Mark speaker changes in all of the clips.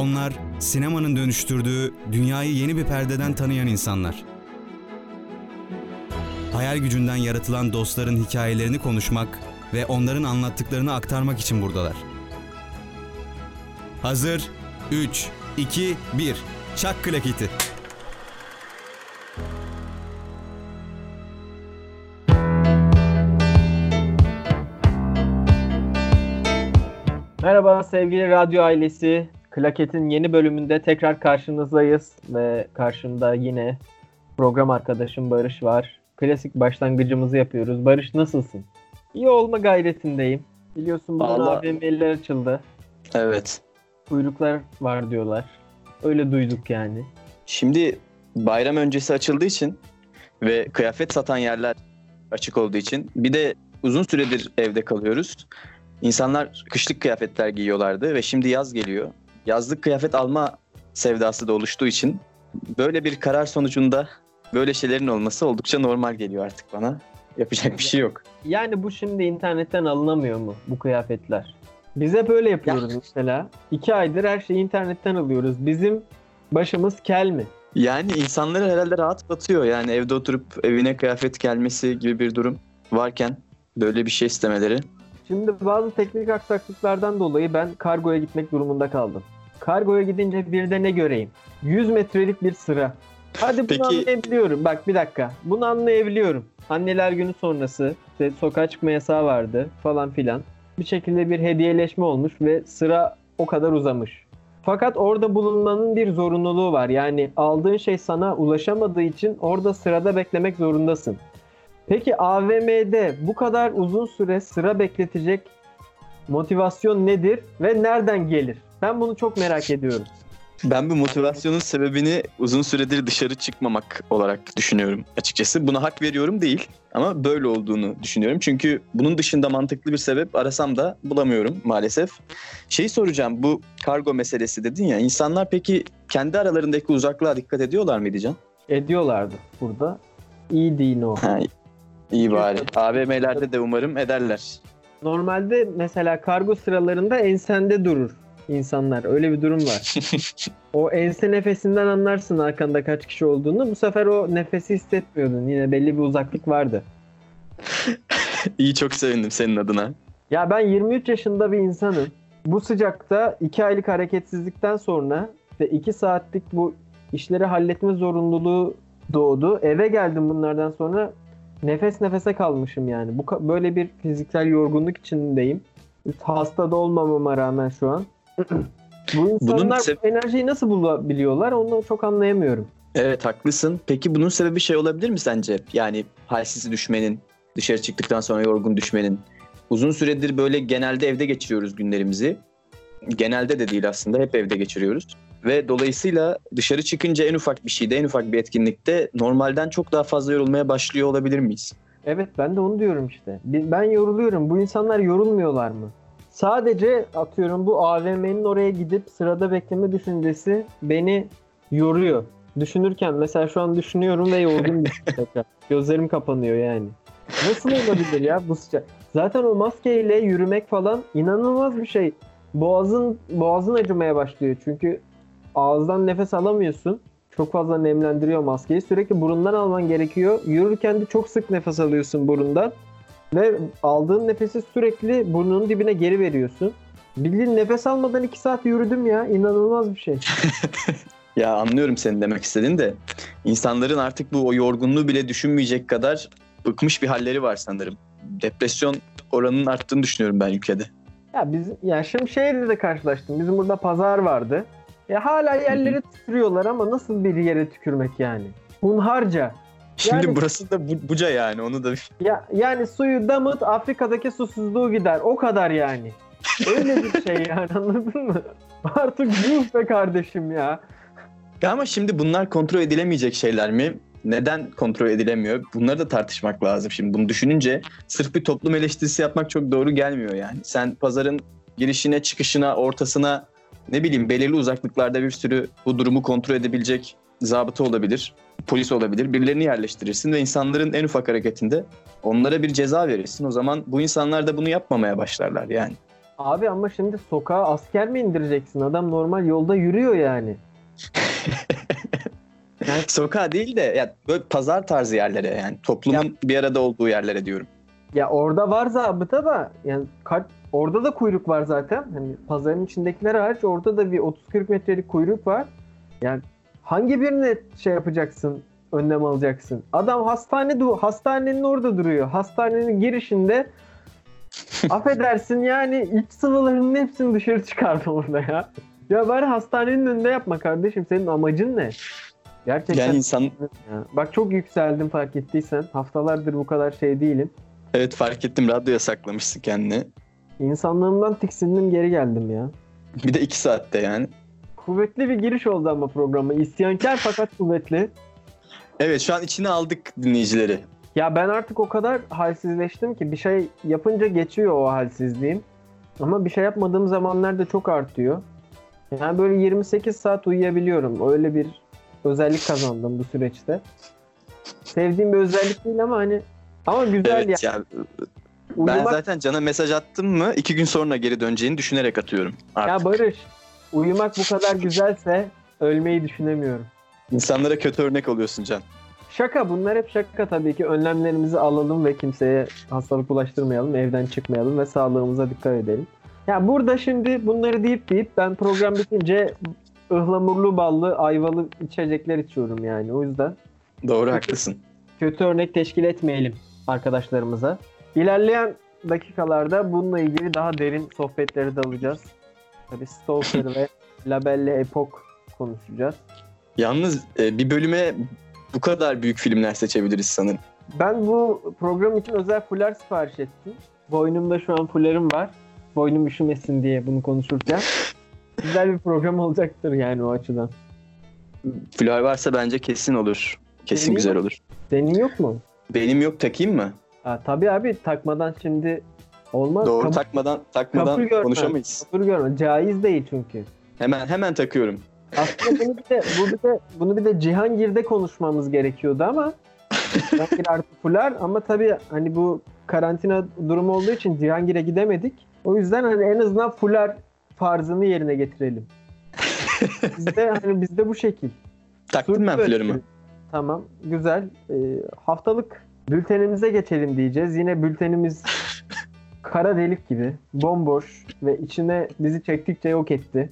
Speaker 1: Onlar sinemanın dönüştürdüğü dünyayı yeni bir perdeden tanıyan insanlar. Hayal gücünden yaratılan dostların hikayelerini konuşmak ve onların anlattıklarını aktarmak için buradalar. Hazır 3 2 1 Çak klaketi.
Speaker 2: Merhaba sevgili radyo ailesi. Klaket'in yeni bölümünde tekrar karşınızdayız ve karşımda yine program arkadaşım Barış var. Klasik başlangıcımızı yapıyoruz. Barış nasılsın? İyi olma gayretindeyim. Biliyorsun bugün
Speaker 3: Allah-
Speaker 2: AVM'ler açıldı.
Speaker 3: Evet.
Speaker 2: Kuyruklar var diyorlar. Öyle duyduk yani.
Speaker 3: Şimdi bayram öncesi açıldığı için ve kıyafet satan yerler açık olduğu için bir de uzun süredir evde kalıyoruz. İnsanlar kışlık kıyafetler giyiyorlardı ve şimdi yaz geliyor. Yazlık kıyafet alma sevdası da oluştuğu için böyle bir karar sonucunda böyle şeylerin olması oldukça normal geliyor artık bana. Yapacak bir şey yok.
Speaker 2: Yani bu şimdi internetten alınamıyor mu bu kıyafetler? Biz hep öyle yapıyoruz mesela. İki aydır her şeyi internetten alıyoruz. Bizim başımız kel mi?
Speaker 3: Yani insanları herhalde rahat batıyor. Yani evde oturup evine kıyafet gelmesi gibi bir durum varken böyle bir şey istemeleri.
Speaker 2: Şimdi bazı teknik aksaklıklardan dolayı ben kargoya gitmek durumunda kaldım. Kargoya gidince bir de ne göreyim? 100 metrelik bir sıra. Hadi bunu
Speaker 3: Peki-
Speaker 2: anlayabiliyorum. Bak bir dakika. Bunu anlayabiliyorum. Anneler günü sonrası işte sokağa çıkma yasağı vardı falan filan. Bir şekilde bir hediyeleşme olmuş ve sıra o kadar uzamış. Fakat orada bulunmanın bir zorunluluğu var. Yani aldığın şey sana ulaşamadığı için orada sırada beklemek zorundasın. Peki AVM'de bu kadar uzun süre sıra bekletecek motivasyon nedir ve nereden gelir? Ben bunu çok merak ediyorum.
Speaker 3: Ben bu motivasyonun sebebini uzun süredir dışarı çıkmamak olarak düşünüyorum açıkçası. Buna hak veriyorum değil ama böyle olduğunu düşünüyorum. Çünkü bunun dışında mantıklı bir sebep arasam da bulamıyorum maalesef. Şeyi soracağım bu kargo meselesi dedin ya insanlar peki kendi aralarındaki uzaklığa dikkat ediyorlar mıydı Can?
Speaker 2: Ediyorlardı burada. İyi değil o.
Speaker 3: Ha, iyi bari. AVM'lerde de umarım ederler.
Speaker 2: Normalde mesela kargo sıralarında ensende durur insanlar. Öyle bir durum var. O ense nefesinden anlarsın arkanda kaç kişi olduğunu. Bu sefer o nefesi hissetmiyordun. Yine belli bir uzaklık vardı.
Speaker 3: İyi çok sevindim senin adına.
Speaker 2: Ya ben 23 yaşında bir insanım. Bu sıcakta 2 aylık hareketsizlikten sonra ve 2 saatlik bu işleri halletme zorunluluğu doğdu. Eve geldim bunlardan sonra nefes nefese kalmışım yani. Bu böyle bir fiziksel yorgunluk içindeyim. Hasta da olmamama rağmen şu an. bu insanlar
Speaker 3: se-
Speaker 2: bu enerjiyi nasıl bulabiliyorlar onu çok anlayamıyorum.
Speaker 3: Evet haklısın. Peki bunun sebebi şey olabilir mi sence? Yani halsiz düşmenin, dışarı çıktıktan sonra yorgun düşmenin. Uzun süredir böyle genelde evde geçiriyoruz günlerimizi. Genelde de değil aslında hep evde geçiriyoruz. Ve dolayısıyla dışarı çıkınca en ufak bir şeyde, en ufak bir etkinlikte normalden çok daha fazla yorulmaya başlıyor olabilir miyiz?
Speaker 2: Evet ben de onu diyorum işte. Ben yoruluyorum. Bu insanlar yorulmuyorlar mı? Sadece atıyorum bu AVM'nin oraya gidip sırada bekleme düşüncesi beni yoruyor. Düşünürken mesela şu an düşünüyorum ve yorgun bir tekrar. Gözlerim kapanıyor yani. Nasıl olabilir ya bu sıcak? Zaten o maskeyle yürümek falan inanılmaz bir şey. Boğazın boğazın acımaya başlıyor çünkü ağızdan nefes alamıyorsun. Çok fazla nemlendiriyor maskeyi. Sürekli burundan alman gerekiyor. Yürürken de çok sık nefes alıyorsun burundan. Ve aldığın nefesi sürekli burnunun dibine geri veriyorsun. Bildiğin nefes almadan 2 saat yürüdüm ya. İnanılmaz bir şey.
Speaker 3: Ya anlıyorum senin demek istediğin de insanların artık bu o yorgunluğu bile düşünmeyecek kadar bıkmış bir halleri var sanırım. Depresyon oranının arttığını düşünüyorum ben ülkede.
Speaker 2: Ya biz ya Şimşehir'de de karşılaştım. Bizim burada pazar vardı. Ya hala yerlere tükürüyorlar ama nasıl bir yere tükürmek yani? Hunharca.
Speaker 3: Şimdi
Speaker 2: Yani-
Speaker 3: burası da bu- buca yani onu da
Speaker 2: Ya yani suyu damıt Afrika'daki susuzluğu gider. O kadar yani. Öyle bir şey yani anladın mı? Artık yuh be kardeşim ya.
Speaker 3: Ya ama şimdi bunlar kontrol edilemeyecek şeyler mi? Neden kontrol edilemiyor? Bunları da tartışmak lazım şimdi. Bunu düşününce sırf bir toplum eleştirisi yapmak çok doğru gelmiyor yani. Sen pazarın girişine, çıkışına, ortasına ne bileyim belirli uzaklıklarda bir sürü bu durumu kontrol edebilecek zabıta olabilir, polis olabilir. Birilerini yerleştirirsin ve insanların en ufak hareketinde onlara bir ceza verirsin. O zaman bu insanlar da bunu yapmamaya başlarlar yani.
Speaker 2: Abi ama şimdi sokağa asker mi indireceksin? Adam normal yolda yürüyor yani. Yani
Speaker 3: Sokağa değil de ya böyle pazar tarzı yerlere yani toplumun bir arada olduğu yerlere diyorum.
Speaker 2: ya orada var zabıta da yani kaç orada da kuyruk var zaten. Hani pazarın içindekiler hariç orada da bir 30-40 metrelik kuyruk var. Yani hangi birine şey yapacaksın? Önlem alacaksın. Adam hastane du- hastanenin orada duruyor. Hastanenin girişinde affedersin yani iç sıvılarının hepsini dışarı çıkardı orada ya. Ya bari hastanenin önünde yapma kardeşim. Senin amacın ne? Gerçekten
Speaker 3: Yani insan
Speaker 2: ya. Bak çok yükseldim fark ettiysen. Haftalardır bu kadar şey değilim.
Speaker 3: evet fark ettim radyoya saklamışsın kendini.
Speaker 2: İnsanlığımdan tiksindim geri geldim ya.
Speaker 3: Bir de iki saatte yani.
Speaker 2: Kuvvetli bir giriş oldu ama programa. İsyankar fakat kuvvetli.
Speaker 3: Evet şu an içine aldık dinleyicileri.
Speaker 2: Ya ben artık o kadar halsizleştim ki bir şey yapınca geçiyor o halsizliğim. Ama bir şey yapmadığım zamanlarda çok artıyor. Yani böyle 28 saat uyuyabiliyorum. Öyle bir özellik kazandım bu süreçte. Sevdiğim bir özellik değil ama hani ama güzel
Speaker 3: Evet
Speaker 2: ya.
Speaker 3: Ya. Ben
Speaker 2: Uyumak
Speaker 3: zaten Can'a mesaj attım mı iki gün sonra geri döneceğini düşünerek atıyorum artık.
Speaker 2: Ya Barış, uyumak bu kadar güzelse ölmeyi düşünemiyorum.
Speaker 3: İnsanlara kötü örnek oluyorsun Can.
Speaker 2: Şaka bunlar hep şaka tabii ki. Önlemlerimizi alalım ve kimseye hastalık bulaştırmayalım, evden çıkmayalım ve sağlığımıza dikkat edelim. Ya burada şimdi bunları deyip deyip ben program bitince ıhlamurlu ballı ayvalı içecekler içiyorum yani. O yüzden
Speaker 3: Doğru haklısın.
Speaker 2: kötü örnek teşkil etmeyelim arkadaşlarımıza. İlerleyen dakikalarda bununla ilgili daha derin sohbetleri de alacağız. Tabii Stalker ve Labelle Epoch konuşacağız.
Speaker 3: Yalnız e, bir bölüme bu kadar büyük filmler seçebiliriz sanırım.
Speaker 2: Ben bu program için özel fular sipariş ettim. Boynumda şu an fularım var. Boynum üşümesin diye bunu konuşurken. Güzel bir program olacaktır yani o açıdan.
Speaker 3: Fular varsa bence kesin olur. Kesin
Speaker 2: Benim
Speaker 3: güzel olur.
Speaker 2: Senin yok mu?
Speaker 3: Benim yok takayım mı?
Speaker 2: Ha, tabii abi takmadan şimdi olmaz.
Speaker 3: Doğru
Speaker 2: Kabul-
Speaker 3: takmadan
Speaker 2: kabul
Speaker 3: takmadan
Speaker 2: görmez.
Speaker 3: konuşamayız.
Speaker 2: kabul görme. Caiz değil çünkü.
Speaker 3: Hemen hemen takıyorum.
Speaker 2: Aslında bunu bir de, bu bir de, bunu bir de Cihangir'de konuşmamız gerekiyordu ama Cihangir artı fular ama tabii hani bu karantina durumu olduğu için Cihangir'e gidemedik. O yüzden hani en azından fular farzını yerine getirelim. Bizde hani bizde bu şekil.
Speaker 3: Taktım ben
Speaker 2: Surf
Speaker 3: fularımı.
Speaker 2: ölçü. Tamam, güzel. Ee, haftalık bültenimize geçelim diyeceğiz. Yine bültenimiz kara delik gibi, bomboş ve içine bizi çektikçe yok etti.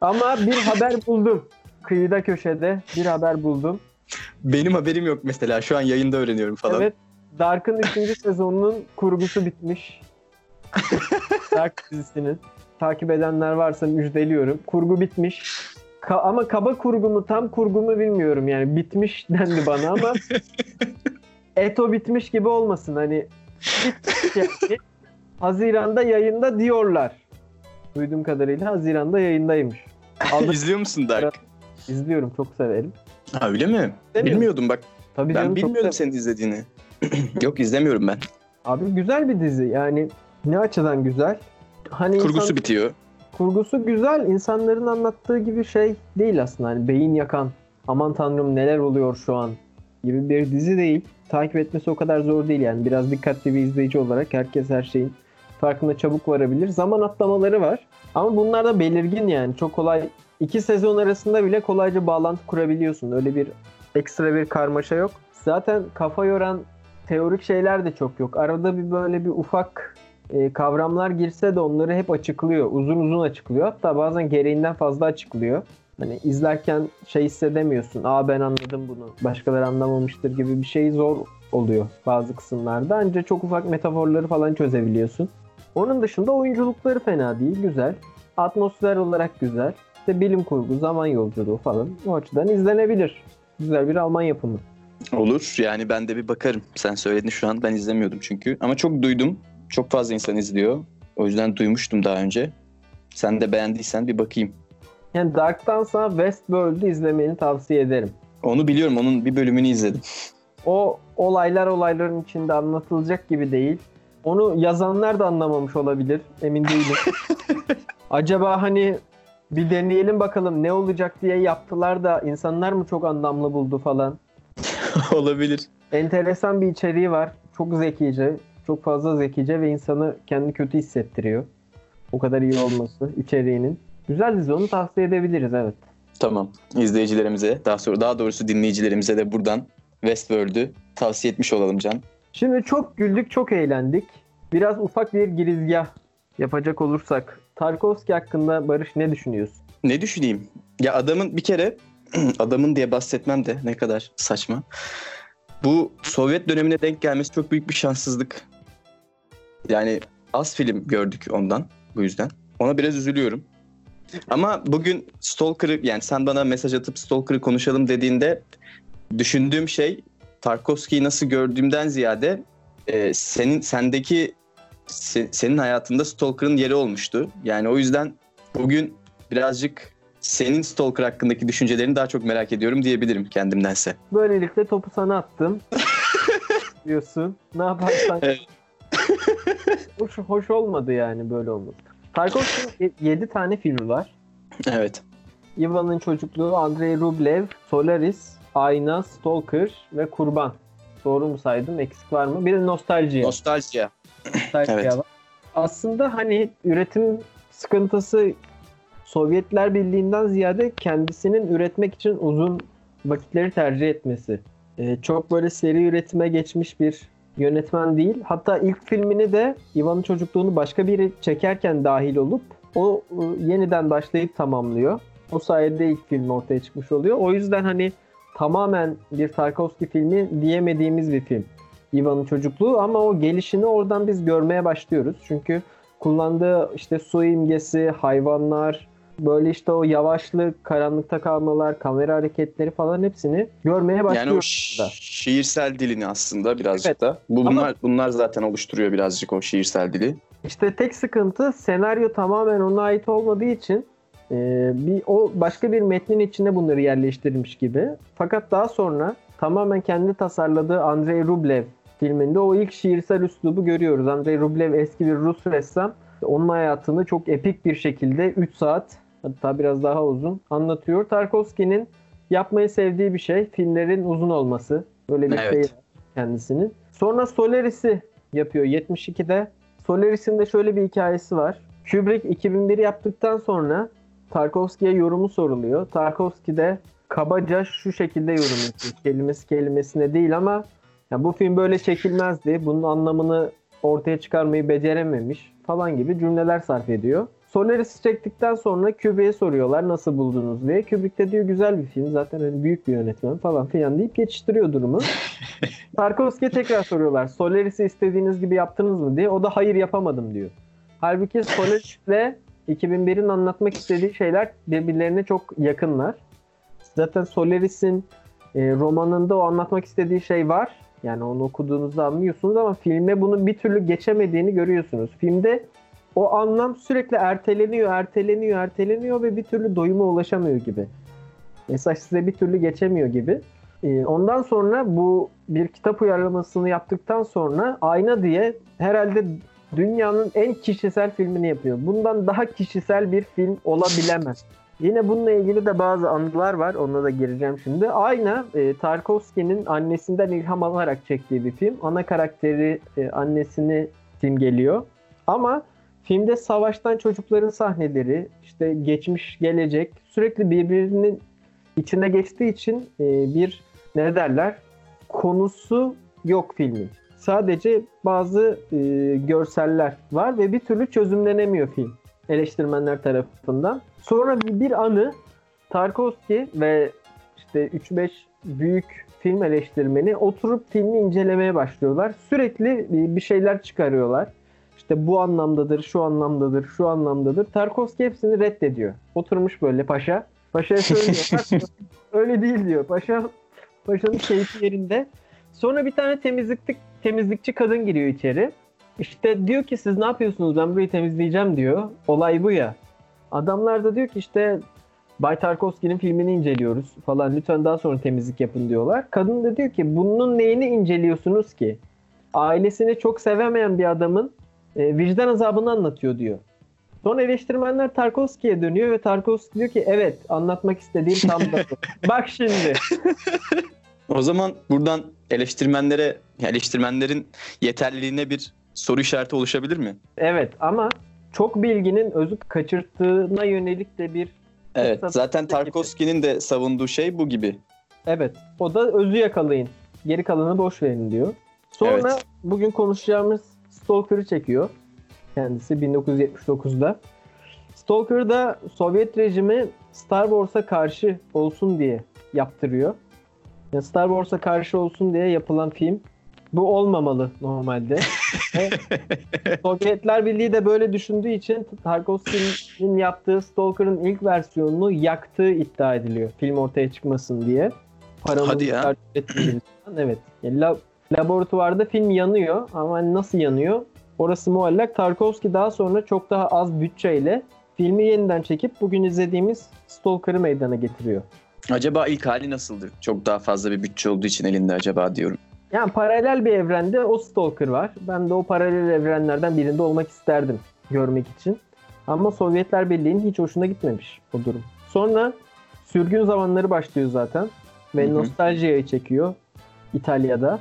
Speaker 2: Ama bir haber buldum. Kıyıda köşede bir haber buldum.
Speaker 3: Benim haberim yok mesela. Şu an yayında öğreniyorum falan.
Speaker 2: Evet, Dark'ın 3. sezonunun kurgusu bitmiş. Dark dizisinin. Takip edenler varsa müjdeliyorum. Kurgu bitmiş. Ka- ama kaba kurgu mu tam kurgu mu bilmiyorum yani bitmiş dendi bana ama Eto bitmiş gibi olmasın hani yani. Haziran'da yayında diyorlar. Duyduğum kadarıyla Haziran'da yayındaymış. Aldık
Speaker 3: İzliyor musun Dark?
Speaker 2: izliyorum çok severim.
Speaker 3: Ha öyle mi? Bilmiyordum bak.
Speaker 2: Tabii
Speaker 3: Ben
Speaker 2: canım,
Speaker 3: bilmiyordum senin izlediğini. yok izlemiyorum ben.
Speaker 2: Abi güzel bir dizi yani ne açıdan güzel? Hani
Speaker 3: Kurgusu
Speaker 2: insan-
Speaker 3: bitiyor.
Speaker 2: kurgusu güzel. İnsanların anlattığı gibi şey değil aslında. Hani beyin yakan, aman tanrım neler oluyor şu an gibi bir dizi değil. Takip etmesi o kadar zor değil yani. Biraz dikkatli bir izleyici olarak herkes her şeyin farkına çabuk varabilir. Zaman atlamaları var. Ama bunlar da belirgin yani. Çok kolay. iki sezon arasında bile kolayca bağlantı kurabiliyorsun. Öyle bir ekstra bir karmaşa yok. Zaten kafa yoran teorik şeyler de çok yok. Arada bir böyle bir ufak e, kavramlar girse de onları hep açıklıyor. Uzun uzun açıklıyor. Hatta bazen gereğinden fazla açıklıyor. Hani izlerken şey hissedemiyorsun. Aa ben anladım bunu. Başkaları anlamamıştır gibi bir şey zor oluyor bazı kısımlarda. Ancak çok ufak metaforları falan çözebiliyorsun. Onun dışında oyunculukları fena değil. Güzel. Atmosfer olarak güzel. İşte bilim kurgu, zaman yolculuğu falan. O açıdan izlenebilir. Güzel bir Alman yapımı.
Speaker 3: Olur. Yani ben de bir bakarım. Sen söyledin şu an ben izlemiyordum çünkü. Ama çok duydum. Çok fazla insan izliyor. O yüzden duymuştum daha önce. Sen de beğendiysen bir bakayım.
Speaker 2: Yani Dark'tansa Westworld'u izlemeni tavsiye ederim.
Speaker 3: Onu biliyorum. Onun bir bölümünü izledim.
Speaker 2: O olaylar olayların içinde anlatılacak gibi değil. Onu yazanlar da anlamamış olabilir. Emin değilim. Acaba hani bir deneyelim bakalım ne olacak diye yaptılar da insanlar mı çok anlamlı buldu falan.
Speaker 3: Olabilir.
Speaker 2: Enteresan bir içeriği var. Çok zekice. Çok fazla zekice ve insanı kendi kötü hissettiriyor. O kadar iyi olması içeriğinin. Güzel dizi onu tavsiye edebiliriz evet.
Speaker 3: Tamam. İzleyicilerimize, daha sonra daha doğrusu dinleyicilerimize de buradan Westworld'ü tavsiye etmiş olalım Can.
Speaker 2: Şimdi çok güldük, çok eğlendik. Biraz ufak bir girizgah yapacak olursak. Tarkovski hakkında Barış ne düşünüyorsun?
Speaker 3: Ne düşüneyim? Ya adamın bir kere adamın diye bahsetmem de ne kadar saçma. Bu Sovyet dönemine denk gelmesi çok büyük bir şanssızlık. Yani az film gördük ondan bu yüzden. Ona biraz üzülüyorum. Ama bugün Stalker'ı yani sen bana mesaj atıp Stalker'ı konuşalım dediğinde düşündüğüm şey Tarkovski'yi nasıl gördüğümden ziyade e, senin sendeki se- senin hayatında Stalker'ın yeri olmuştu. Yani o yüzden bugün birazcık senin Stalker hakkındaki düşüncelerini daha çok merak ediyorum diyebilirim kendimdense.
Speaker 2: Böylelikle topu sana attım. diyorsun. Ne yaparsan.
Speaker 3: Evet.
Speaker 2: hoş, hoş olmadı yani böyle olmadı. Tarkovski'nin 7 tane filmi var.
Speaker 3: Evet.
Speaker 2: Ivan'ın çocukluğu, Andrei Rublev, Solaris, Ayna, Stalker ve Kurban. Doğru mu saydım? Eksik var mı? Bir de Nostaljiya.
Speaker 3: Nostaljiya.
Speaker 2: Nostaljiya
Speaker 3: evet.
Speaker 2: var. Aslında hani üretim sıkıntısı Sovyetler Birliği'nden ziyade kendisinin üretmek için uzun vakitleri tercih etmesi. Ee, çok böyle seri üretime geçmiş bir yönetmen değil. Hatta ilk filmini de Ivan'ın çocukluğunu başka biri çekerken dahil olup o e, yeniden başlayıp tamamlıyor. O sayede ilk film ortaya çıkmış oluyor. O yüzden hani tamamen bir Tarkovski filmi diyemediğimiz bir film. Ivan'ın çocukluğu ama o gelişini oradan biz görmeye başlıyoruz. Çünkü kullandığı işte su imgesi, hayvanlar, böyle işte o yavaşlık, karanlıkta kalmalar, kamera hareketleri falan hepsini görmeye
Speaker 3: Yani o
Speaker 2: başlıyoruz.
Speaker 3: şi-
Speaker 2: burada.
Speaker 3: şiirsel dilini aslında birazcık
Speaker 2: Evet.
Speaker 3: da. Bu
Speaker 2: Ama-
Speaker 3: bunlar bunlar zaten oluşturuyor birazcık o şiirsel dili.
Speaker 2: İşte tek sıkıntı senaryo tamamen ona ait olmadığı için e, bir o başka bir metnin içine bunları yerleştirmiş gibi. Fakat daha sonra tamamen kendi tasarladığı Andrei Rublev filminde o ilk şiirsel üslubu görüyoruz. Andrei Rublev eski bir Rus ressam. Onun hayatını çok epik bir şekilde 3 saat hatta biraz daha uzun anlatıyor. Tarkovski'nin yapmayı sevdiği bir şey filmlerin uzun olması. Böyle bir
Speaker 3: Evet.
Speaker 2: şey kendisinin. Sonra Solaris'i yapıyor 72'de. Solaris'in de şöyle bir hikayesi var. Kubrick 2001 yaptıktan sonra Tarkovski'ye yorumu soruluyor. Tarkovski de kabaca şu şekilde yorum yapıyor. Kelimesi kelimesine değil ama ya bu film böyle çekilmezdi. Bunun anlamını ortaya çıkarmayı becerememiş falan gibi cümleler sarf ediyor. Solaris'i çektikten sonra Kubrick'e soruyorlar nasıl buldunuz diye. Kubrick de diyor güzel bir film zaten hani büyük bir yönetmen falan filan deyip geçiştiriyor durumu. Tarkovski'ye tekrar soruyorlar. Solaris'i istediğiniz gibi yaptınız mı diye. O da hayır yapamadım diyor. Halbuki Solaris'le 2001'in anlatmak istediği şeyler birbirlerine çok yakınlar. Zaten Solaris'in e, romanında o anlatmak istediği şey var. Yani onu okuduğunuzda anlıyorsunuz ama filme bunu bir türlü geçemediğini görüyorsunuz. Filmde o anlam sürekli erteleniyor, erteleniyor, erteleniyor ve bir türlü doyuma ulaşamıyor gibi. Mesaj size bir türlü geçemiyor gibi. Ee, Ondan sonra bu bir kitap uyarlamasını yaptıktan sonra Ayna diye herhalde dünyanın en kişisel filmini yapıyor. Bundan daha kişisel bir film olabilemez. Yine bununla ilgili de bazı anılar var. Onunla da gireceğim şimdi. Ayna e, Tarkovski'nin annesinden ilham alarak çektiği bir film. Ana karakteri e, annesini simgeliyor. Ama filmde savaştan çocukların sahneleri, işte geçmiş, gelecek sürekli birbirinin içine geçtiği için e, bir ne derler konusu yok filmin. Sadece bazı e, görseller var ve bir türlü çözümlenemiyor film eleştirmenler tarafından. Sonra bir, bir anı Tarkovski ve işte 3-5 büyük film eleştirmeni oturup filmi incelemeye başlıyorlar. Sürekli bir şeyler çıkarıyorlar. İşte bu anlamdadır, şu anlamdadır, şu anlamdadır. Tarkovski hepsini reddediyor. Oturmuş böyle paşa. Paşa'ya söylüyor. "Bak, Öyle değil diyor. Paşa Paşa'nın keyfi yerinde. Sonra bir tane temizlikçi, temizlikçi kadın giriyor içeri. İşte diyor ki siz ne yapıyorsunuz ben burayı temizleyeceğim diyor. Olay bu ya. Adamlar da diyor ki işte Bay Tarkovski'nin filmini inceliyoruz falan lütfen daha sonra temizlik yapın diyorlar. Kadın da diyor ki bunun neyini inceliyorsunuz ki? Ailesini çok sevemeyen bir adamın e, vicdan azabını anlatıyor diyor. Sonra eleştirmenler Tarkovski'ye dönüyor ve Tarkovski diyor ki evet anlatmak istediğim tam da bu. Bak şimdi.
Speaker 3: O zaman buradan eleştirmenlere, eleştirmenlerin yeterliliğine bir soru işareti oluşabilir mi?
Speaker 2: Evet ama çok bilginin özü kaçırttığına yönelik de bir
Speaker 3: Evet zaten. Tarkovski'nin de savunduğu şey bu gibi.
Speaker 2: evet o da özü yakalayın. Geri kalanı boş verin diyor. Sonra
Speaker 3: Evet.
Speaker 2: bugün konuşacağımız Stalker'ı çekiyor. Kendisi 1979'da. Stalker'da Sovyet rejimi Star Wars'a karşı olsun diye yaptırıyor. Yani Star Wars'a karşı olsun diye yapılan film. Bu olmamalı normalde. Sovyetler Birliği de böyle düşündüğü için Tarkovski'nin yaptığı Stalker'ın ilk versiyonunu yaktığı iddia ediliyor. Film ortaya çıkmasın diye. Paramızı
Speaker 3: Hadi ya.
Speaker 2: Evet. Yani la- laboratuvarda film yanıyor ama hani nasıl yanıyor? Orası muallak. Tarkovski daha sonra çok daha az bütçeyle filmi yeniden çekip bugün izlediğimiz Stalker'ı meydana getiriyor.
Speaker 3: Acaba ilk hali nasıldır? Çok daha fazla bir bütçe olduğu için elinde acaba diyorum.
Speaker 2: Yani paralel bir evrende o Stalker var. Ben de o paralel evrenlerden birinde olmak isterdim görmek için. Ama Sovyetler Birliği'nin hiç hoşuna gitmemiş bu durum. Sonra sürgün zamanları başlıyor zaten. Ve
Speaker 3: Hı hı.
Speaker 2: nostaljiyayı çekiyor İtalya'da.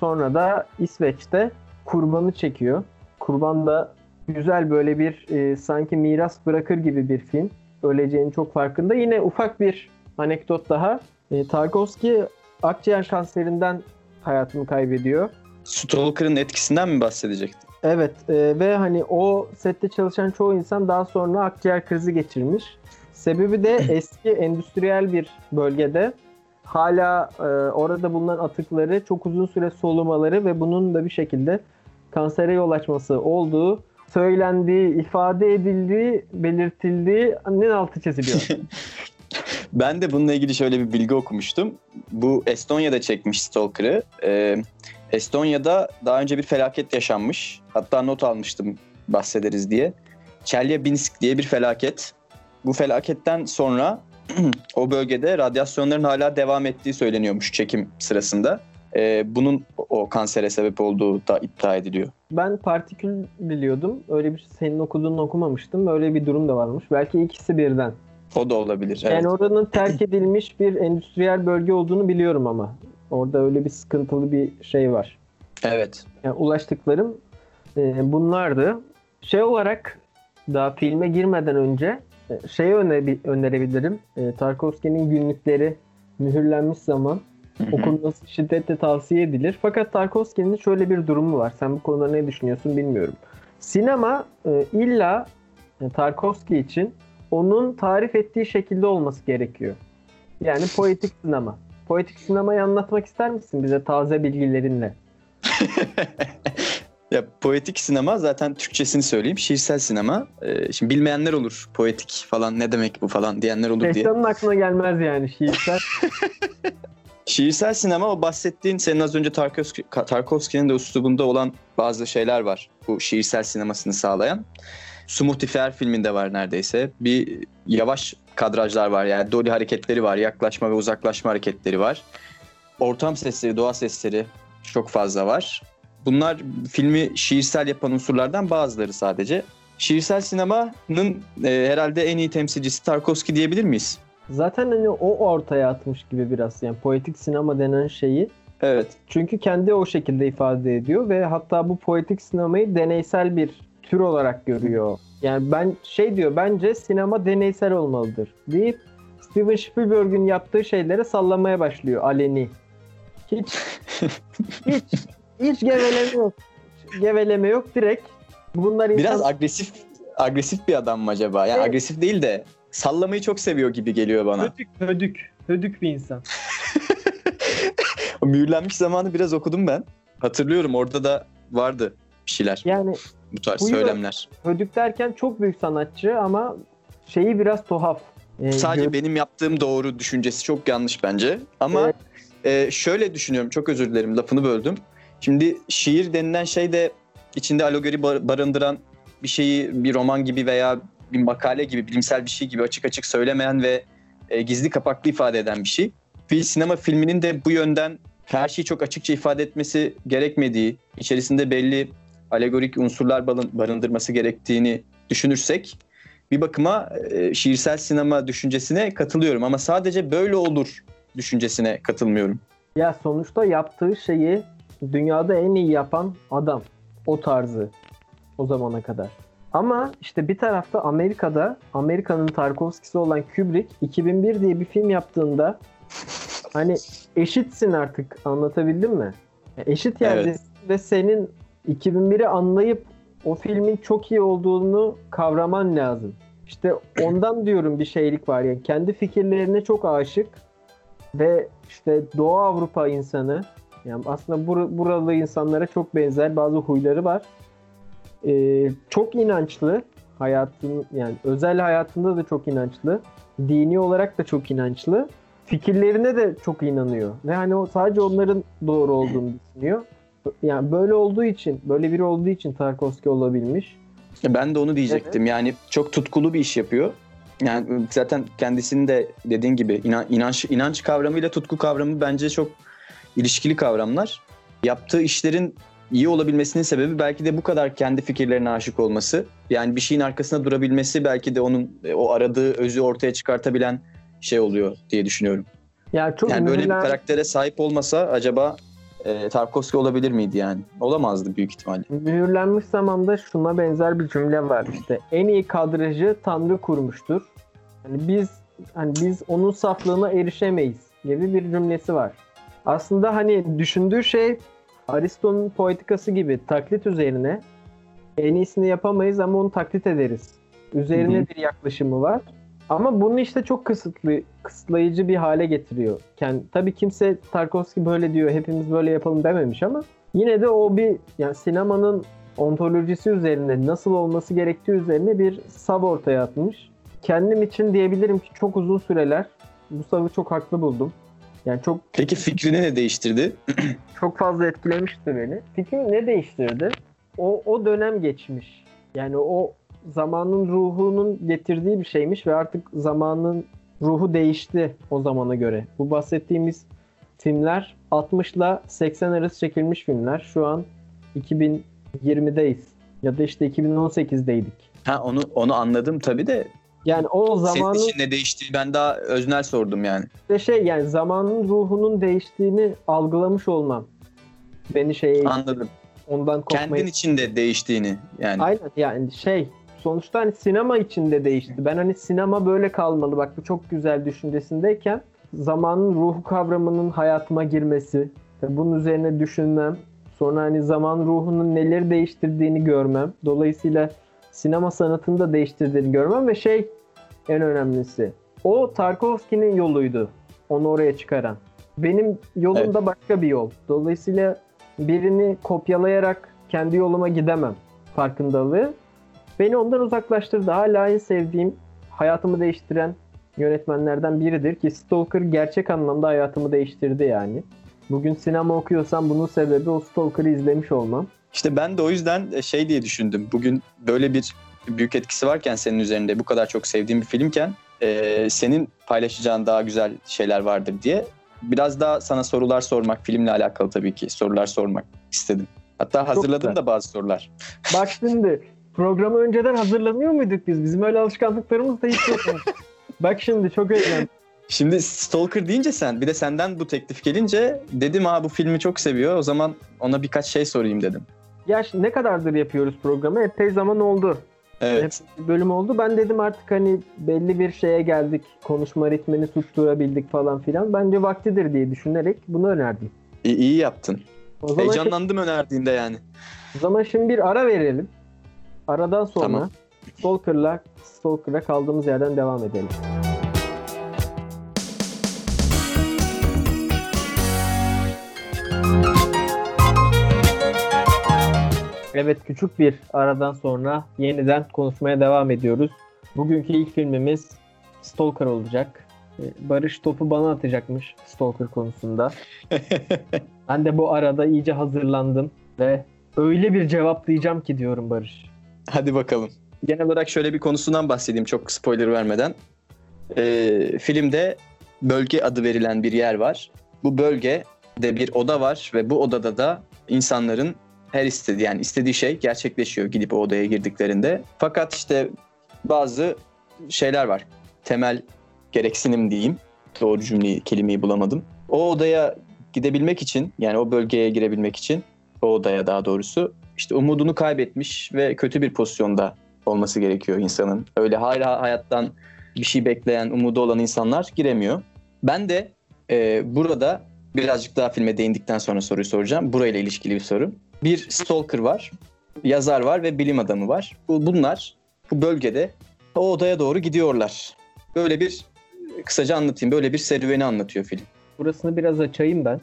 Speaker 2: Sonra da İsveç'te kurbanı çekiyor. Kurban da güzel böyle bir e, sanki miras bırakır gibi bir film. Öleceğinin çok farkında. Yine ufak bir anekdot daha. E, Tarkovski akciğer kanserinden hayatını kaybediyor.
Speaker 3: Stalker'ın etkisinden mi bahsedecektin?
Speaker 2: Evet e, ve hani o sette çalışan çoğu insan daha sonra akciğer krizi geçirmiş. Sebebi de eski endüstriyel bir bölgede hala e, orada bulunan atıkları çok uzun süre solumaları ve bunun da bir şekilde kansere yol açması olduğu söylendiği, ifade edildiği, belirtildiği ne altı çiziliyor.
Speaker 3: Ben de bununla ilgili şöyle bir bilgi okumuştum. Bu Estonya'da çekmiş Stalker'ı. Ee, Estonya'da daha önce bir felaket yaşanmış. Hatta not almıştım bahsederiz diye. Chelyabinsk diye bir felaket. Bu felaketten sonra o bölgede radyasyonların hala devam ettiği söyleniyormuş çekim sırasında. Ee, bunun o kansere sebep olduğu da iddia ediliyor.
Speaker 2: ben partikül biliyordum. Öyle bir senin okuduğunu okumamıştım. Öyle bir durum da varmış. Belki ikisi birden.
Speaker 3: O da olabilir. Evet.
Speaker 2: Yani oranın terk edilmiş bir endüstriyel bölge olduğunu biliyorum ama. Orada öyle bir sıkıntılı bir şey var.
Speaker 3: evet.
Speaker 2: Yani ulaştıklarım e, bunlardı. Şey olarak daha filme girmeden önce e, şey öne- önerebilirim. E, Tarkovski'nin günlükleri mühürlenmiş zaman okunması şiddetle tavsiye edilir. Fakat Tarkovski'nin şöyle bir durumu var. Sen bu konuda ne düşünüyorsun bilmiyorum. Sinema e, illa e, Tarkovski için onun tarif ettiği şekilde olması gerekiyor. Yani poetik sinema. Poetik sinemayı anlatmak ister misin bize taze bilgilerinle?
Speaker 3: ya poetik sinema zaten Türkçesini söyleyeyim. Şiirsel sinema. Ee, şimdi bilmeyenler olur. Poetik falan ne demek bu falan diyenler olur diye.
Speaker 2: Şeytanın aklına gelmez yani şiirsel.
Speaker 3: Şiirsel sinema o bahsettiğin senin az önce Tarkovski, Tarkovski'nin de üslubunda olan bazı şeyler var. Bu şiirsel sinemasını sağlayan. Sumurtifer filminde var neredeyse. Bir yavaş kadrajlar var yani dolly hareketleri var. Yaklaşma ve uzaklaşma hareketleri var. Ortam sesleri, doğa sesleri çok fazla var. Bunlar filmi şiirsel yapan unsurlardan bazıları sadece. Şiirsel sinemanın e, herhalde en iyi temsilcisi Tarkovski diyebilir miyiz?
Speaker 2: Zaten hani o ortaya atmış gibi biraz yani poetik sinema denen şeyi.
Speaker 3: Evet.
Speaker 2: Çünkü kendi o şekilde ifade ediyor ve hatta bu poetik sinemayı deneysel bir tür olarak görüyor. Yani ben şey diyor bence sinema deneysel olmalıdır deyip Steven Spielberg'ün yaptığı şeylere sallamaya başlıyor aleni. Hiç hiç hiç geveleme yok. Geveleme yok direkt. Bunlar insan...
Speaker 3: Biraz agresif agresif bir adam mı acaba? Yani
Speaker 2: Evet.
Speaker 3: agresif değil de sallamayı çok seviyor gibi geliyor bana.
Speaker 2: hödük hödük hödük bir insan.
Speaker 3: O mühürlenmiş zamanı biraz okudum ben. Hatırlıyorum orada da vardı bir şeyler.
Speaker 2: Yani
Speaker 3: Bu tarz
Speaker 2: bu yıl-
Speaker 3: söylemler.
Speaker 2: hödük derken çok büyük sanatçı ama şeyi biraz tuhaf. Ee,
Speaker 3: Sadece
Speaker 2: gö-
Speaker 3: benim yaptığım doğru düşüncesi çok yanlış bence. Ama
Speaker 2: Evet.
Speaker 3: e, şöyle düşünüyorum. Çok özür dilerim lafını böldüm. Şimdi şiir denilen şey de içinde alegori bar- barındıran bir şeyi bir roman gibi veya bir makale gibi bilimsel bir şey gibi açık açık söylemeyen ve e, gizli kapaklı ifade eden bir şey. Bir sinema filminin de bu yönden her şeyi çok açıkça ifade etmesi gerekmediği, içerisinde belli alegorik unsurlar barındırması gerektiğini düşünürsek bir bakıma e, şiirsel sinema düşüncesine katılıyorum ama sadece böyle olur düşüncesine katılmıyorum.
Speaker 2: Ya sonuçta yaptığı şeyi dünyada en iyi yapan adam. O tarzı. O zamana kadar. Ama işte bir tarafta Amerika'da Amerika'nın Tarkovski'si olan Kubrick 2001 diye bir film yaptığında hani eşitsin artık anlatabildim mi? Eşit yerdesin evet. ve senin 2001'i anlayıp o filmin çok iyi olduğunu kavraman lazım. İşte ondan diyorum bir şeylik var yani kendi fikirlerine çok aşık ve işte Doğu Avrupa insanı yani aslında bur- buralı insanlara çok benzer bazı huyları var. Ee, çok inançlı hayatın yani özel hayatında da çok inançlı. Dini olarak da çok inançlı. Fikirlerine de çok inanıyor. Ve hani o sadece onların doğru olduğunu düşünüyor. Yani böyle olduğu için, böyle biri olduğu için Tarkovski olabilmiş.
Speaker 3: Ben de onu diyecektim. Evet. Yani çok tutkulu bir iş yapıyor. Yani zaten kendisinin de dediğin gibi inanç inanç kavramıyla tutku kavramı bence çok ilişkili kavramlar. Yaptığı işlerin iyi olabilmesinin sebebi belki de bu kadar kendi fikirlerine aşık olması. Yani bir şeyin arkasında durabilmesi belki de onun e, o aradığı özü ortaya çıkartabilen şey oluyor diye düşünüyorum. Ya çok yani böyle mühürlen... bir karaktere sahip olmasa acaba e, Tarkovski olabilir miydi yani? Olamazdı büyük ihtimalle.
Speaker 2: Mühürlenmiş zamanda şuna benzer bir cümle var işte. En iyi kadrajı Tanrı kurmuştur. Hani biz hani biz onun saflığına erişemeyiz gibi bir cümlesi var. Aslında hani düşündüğü şey Aristo'nun poetikası gibi taklit üzerine en iyisini yapamayız ama onu taklit ederiz. Üzerine Hı-hı. bir yaklaşımı var. Ama bunu işte çok kısıtlı, kısıtlayıcı bir hale getiriyor. Yani tabii kimse Tarkovski böyle diyor, hepimiz böyle yapalım dememiş ama yine de o bir yani sinemanın ontolojisi üzerine, nasıl olması gerektiği üzerine bir sav ortaya atmış. Kendim için diyebilirim ki çok uzun süreler bu savı çok haklı buldum. Yani çok
Speaker 3: Peki fikrini ne değiştirdi?
Speaker 2: çok fazla etkilemişti beni. Fikrimi ne değiştirdi? O o dönem geçmiş. Yani o zamanın ruhunun getirdiği bir şeymiş ve artık zamanın ruhu değişti o zamana göre. Bu bahsettiğimiz filmler 60 ile 80 arası çekilmiş filmler. Şu an 2020'deyiz. Ya da işte 2018'deydik.
Speaker 3: Ha onu onu anladım tabii de
Speaker 2: yani o zamanın...
Speaker 3: Senin için ne değişti? Ben daha öznel sordum yani.
Speaker 2: İşte şey yani zamanın ruhunun değiştiğini algılamış olmam. Beni şey
Speaker 3: Anladım. Ondan kopmayı... Kendin için de değiştiğini yani.
Speaker 2: Aynen yani şey sonuçta hani sinema içinde değişti. Ben hani sinema böyle kalmalı bak bu çok güzel düşüncesindeyken zamanın ruhu kavramının hayatıma girmesi, bunun üzerine düşünmem, sonra hani zaman ruhunun neleri değiştirdiğini görmem. Dolayısıyla sinema sanatını da değiştirdiğini görmem ve şey en önemlisi. O Tarkovski'nin yoluydu. Onu oraya çıkaran. Benim yolum evet. da başka bir yol. Dolayısıyla birini kopyalayarak kendi yoluma gidemem farkındalığı. Beni ondan uzaklaştırdı. Hala en sevdiğim, hayatımı değiştiren yönetmenlerden biridir ki Stalker gerçek anlamda hayatımı değiştirdi yani. Bugün sinema okuyorsam bunun sebebi o Stalker'ı izlemiş olmam.
Speaker 3: İşte ben de o yüzden e, şey diye düşündüm. Bugün böyle bir büyük etkisi varken senin üzerinde bu kadar çok sevdiğim bir filmken e, senin paylaşacağın daha güzel şeyler vardır diye biraz daha sana sorular sormak filmle alakalı tabii ki sorular sormak istedim. Hatta hazırladım da bazı sorular.
Speaker 2: Bak şimdi programı önceden hazırlamıyor muyduk biz? Bizim öyle alışkanlıklarımız da hiç yok. Bak şimdi çok eğlendim.
Speaker 3: Şimdi Stalker deyince sen bir de senden bu teklif gelince dedim ha bu filmi çok seviyor o zaman ona birkaç şey sorayım dedim.
Speaker 2: Ya ne kadardır yapıyoruz programı? Epey zaman oldu.
Speaker 3: Evet.
Speaker 2: Hep bölüm oldu. Ben dedim artık hani belli bir şeye geldik. Konuşma ritmini tutturabildik falan filan. Bence vaktidir diye düşünerek bunu önerdim.
Speaker 3: İyi, iyi yaptın. O zaman Heyecanlandım şimdi, önerdiğinde yani.
Speaker 2: O zaman şimdi bir ara verelim. Aradan sonra tamam. Stalker'la Stalker'la kaldığımız yerden devam edelim. Evet küçük bir aradan sonra yeniden konuşmaya devam ediyoruz. Bugünkü ilk filmimiz Stalker olacak. Ee, Barış topu bana atacakmış Stalker konusunda. ben de bu arada iyice hazırlandım ve öyle bir cevaplayacağım ki diyorum Barış.
Speaker 3: Hadi bakalım. Genel olarak şöyle bir konusundan bahsedeyim çok spoiler vermeden. Ee, filmde bölge adı verilen bir yer var. Bu bölgede bir oda var ve bu odada da insanların her istediği yani istediği şey gerçekleşiyor gidip o odaya girdiklerinde. Fakat işte bazı şeyler var. Temel gereksinim diyeyim. Doğru cümleyi, kelimeyi bulamadım. O odaya gidebilmek için yani o bölgeye girebilmek için o odaya daha doğrusu işte umudunu kaybetmiş ve kötü bir pozisyonda olması gerekiyor insanın. Öyle hala hayattan bir şey bekleyen, umudu olan insanlar giremiyor. Ben de e, burada birazcık daha filme değindikten sonra soruyu soracağım. Burayla ilişkili bir soru. Bir stalker var, yazar var ve bilim adamı var. Bu, bunlar bu bölgede o odaya doğru gidiyorlar. Böyle bir kısaca anlatayım. Böyle bir serüveni anlatıyor film.
Speaker 2: Burasını biraz açayım ben.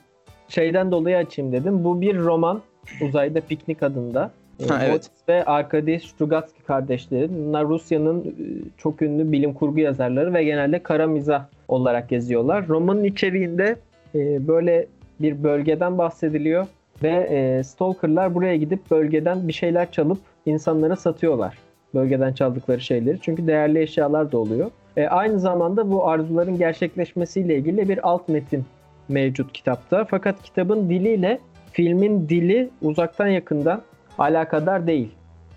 Speaker 2: Şeyden dolayı açayım dedim. Bu bir roman. Uzayda Piknik adında.
Speaker 3: Ha, evet.
Speaker 2: Boris ve Arkady Strugatsky kardeşleri. Bunlar Rusya'nın e, çok ünlü bilim kurgu yazarları ve genelde kara mizah olarak yazıyorlar. Romanın içeriğinde e, böyle bir bölgeden bahsediliyor ve e, stalkerlar buraya gidip bölgeden bir şeyler çalıp insanlara satıyorlar. Bölgeden çaldıkları şeyleri. Çünkü değerli eşyalar da oluyor. E, aynı zamanda bu arzuların gerçekleşmesiyle ilgili bir alt metin mevcut kitapta. Fakat kitabın diliyle filmin dili uzaktan yakından alakadar değil.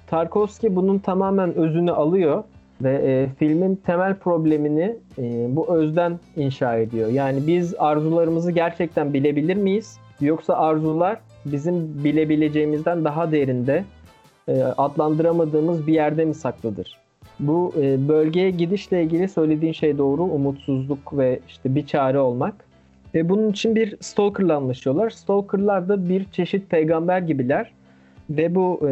Speaker 2: Tarkovski bunun tamamen özünü alıyor ve e, filmin temel problemini e, bu özden inşa ediyor. Yani biz arzularımızı gerçekten bilebilir miyiz? Yoksa arzular bizim bilebileceğimizden daha derinde e, adlandıramadığımız bir yerde mi saklıdır? Bu e, bölgeye gidişle ilgili söylediğin şey doğru. Umutsuzluk ve işte bir çare olmak. Ve bunun için bir stalkerla anlaşıyorlar. Stalkerlar da bir çeşit peygamber gibiler. Ve bu e,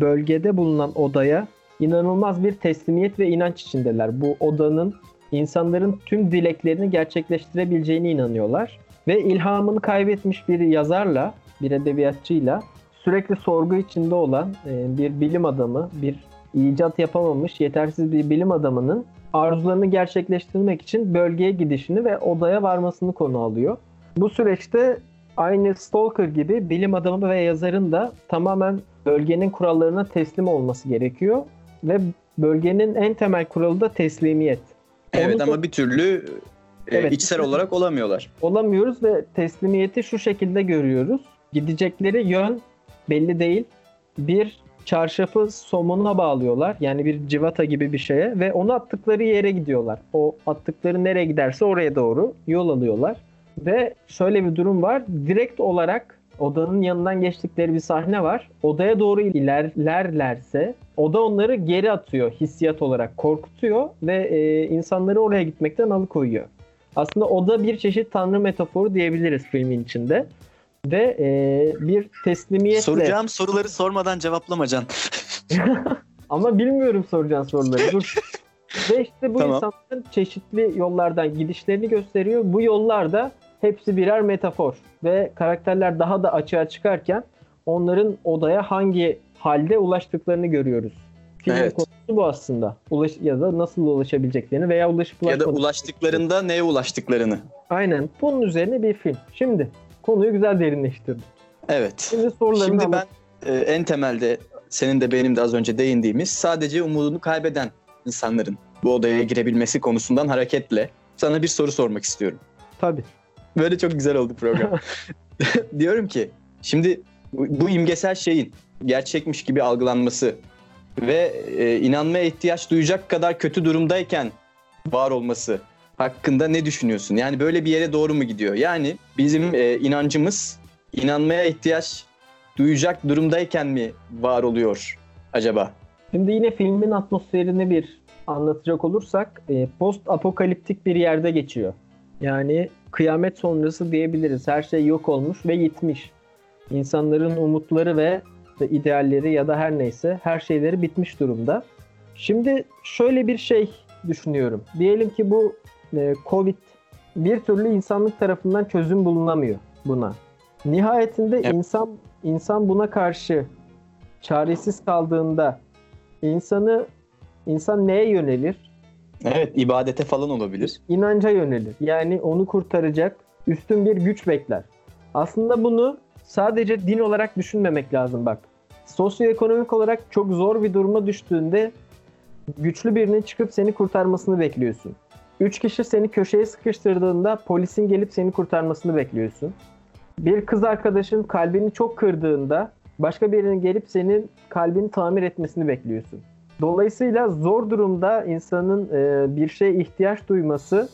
Speaker 2: bölgede bulunan odaya inanılmaz bir teslimiyet ve inanç içindeler. Bu odanın insanların tüm dileklerini gerçekleştirebileceğine inanıyorlar. Ve ilhamını kaybetmiş bir yazarla, bir edebiyatçıyla sürekli sorgu içinde olan e, bir bilim adamı, bir icat yapamamış yetersiz bir bilim adamının arzularını gerçekleştirmek için bölgeye gidişini ve odaya varmasını konu alıyor. Bu süreçte aynı Stalker gibi bilim adamı ve yazarın da tamamen bölgenin kurallarına teslim olması gerekiyor ve bölgenin en temel kuralı da teslimiyet.
Speaker 3: Evet
Speaker 2: Onu
Speaker 3: ama
Speaker 2: çok-
Speaker 3: bir türlü e,
Speaker 2: Evet.
Speaker 3: içsel olarak olamıyorlar.
Speaker 2: olamıyoruz ve teslimiyeti şu şekilde görüyoruz. Gidecekleri yön belli değil. Bir çarşafı somuna bağlıyorlar. Yani bir civata gibi bir şeye ve onu attıkları yere gidiyorlar. O attıkları nereye giderse oraya doğru yol alıyorlar. Ve şöyle bir durum var. Direkt olarak odanın yanından geçtikleri bir sahne var. Odaya doğru ilerlerlerse oda onları geri atıyor hissiyat olarak korkutuyor ve e, insanları oraya gitmekten alıkoyuyor. Aslında o da bir çeşit tanrı metaforu diyebiliriz filmin içinde. Ve e, bir teslimiyetle...
Speaker 3: Soracağım soruları sormadan cevaplama Can.
Speaker 2: Ama bilmiyorum soracağın soruları. Dur. Ve işte bu
Speaker 3: Tamam.
Speaker 2: insanların çeşitli yollardan gidişlerini gösteriyor. Bu yollarda hepsi birer metafor. Ve karakterler daha da açığa çıkarken onların odaya hangi halde ulaştıklarını görüyoruz. Filmin
Speaker 3: Evet.
Speaker 2: konusu bu aslında. Ulaş ya da nasıl ulaşabileceklerini veya ulaşıp
Speaker 3: ya da ulaştıklarında neye ulaştıklarını.
Speaker 2: Aynen. Bunun üzerine bir film. Şimdi konuyu güzel derinleştirdim.
Speaker 3: Evet.
Speaker 2: Şimdi sorularını
Speaker 3: Şimdi ben e, en temelde senin de benim de az önce değindiğimiz sadece umudunu kaybeden insanların bu odaya girebilmesi konusundan hareketle sana bir soru sormak istiyorum.
Speaker 2: Tabii.
Speaker 3: Böyle çok güzel oldu program. Diyorum ki şimdi bu, bu imgesel şeyin gerçekmiş gibi algılanması ve e, inanmaya ihtiyaç duyacak kadar kötü durumdayken var olması hakkında ne düşünüyorsun? Yani böyle bir yere doğru mu gidiyor? Yani bizim e, inancımız inanmaya ihtiyaç duyacak durumdayken mi var oluyor acaba?
Speaker 2: Şimdi yine filmin atmosferini bir anlatacak olursak e, post apokaliptik bir yerde geçiyor. Yani kıyamet sonrası diyebiliriz. Her şey yok olmuş ve gitmiş. İnsanların umutları ve idealleri ya da her neyse her şeyleri bitmiş durumda. Şimdi şöyle bir şey düşünüyorum. Diyelim ki bu e, Covid bir türlü insanlık tarafından çözüm bulunamıyor buna. Nihayetinde
Speaker 3: Evet.
Speaker 2: insan insan buna karşı çaresiz kaldığında insanı insan neye yönelir?
Speaker 3: Evet ibadete falan olabilir.
Speaker 2: İnanca yönelir. Yani onu kurtaracak üstün bir güç bekler. Aslında bunu sadece din olarak düşünmemek lazım bak. Sosyoekonomik olarak çok zor bir duruma düştüğünde güçlü birinin çıkıp seni kurtarmasını bekliyorsun. Üç kişi seni köşeye sıkıştırdığında polisin gelip seni kurtarmasını bekliyorsun. Bir kız arkadaşın kalbini çok kırdığında başka birinin gelip senin kalbini tamir etmesini bekliyorsun. Dolayısıyla zor durumda insanın e, bir şeye ihtiyaç duyması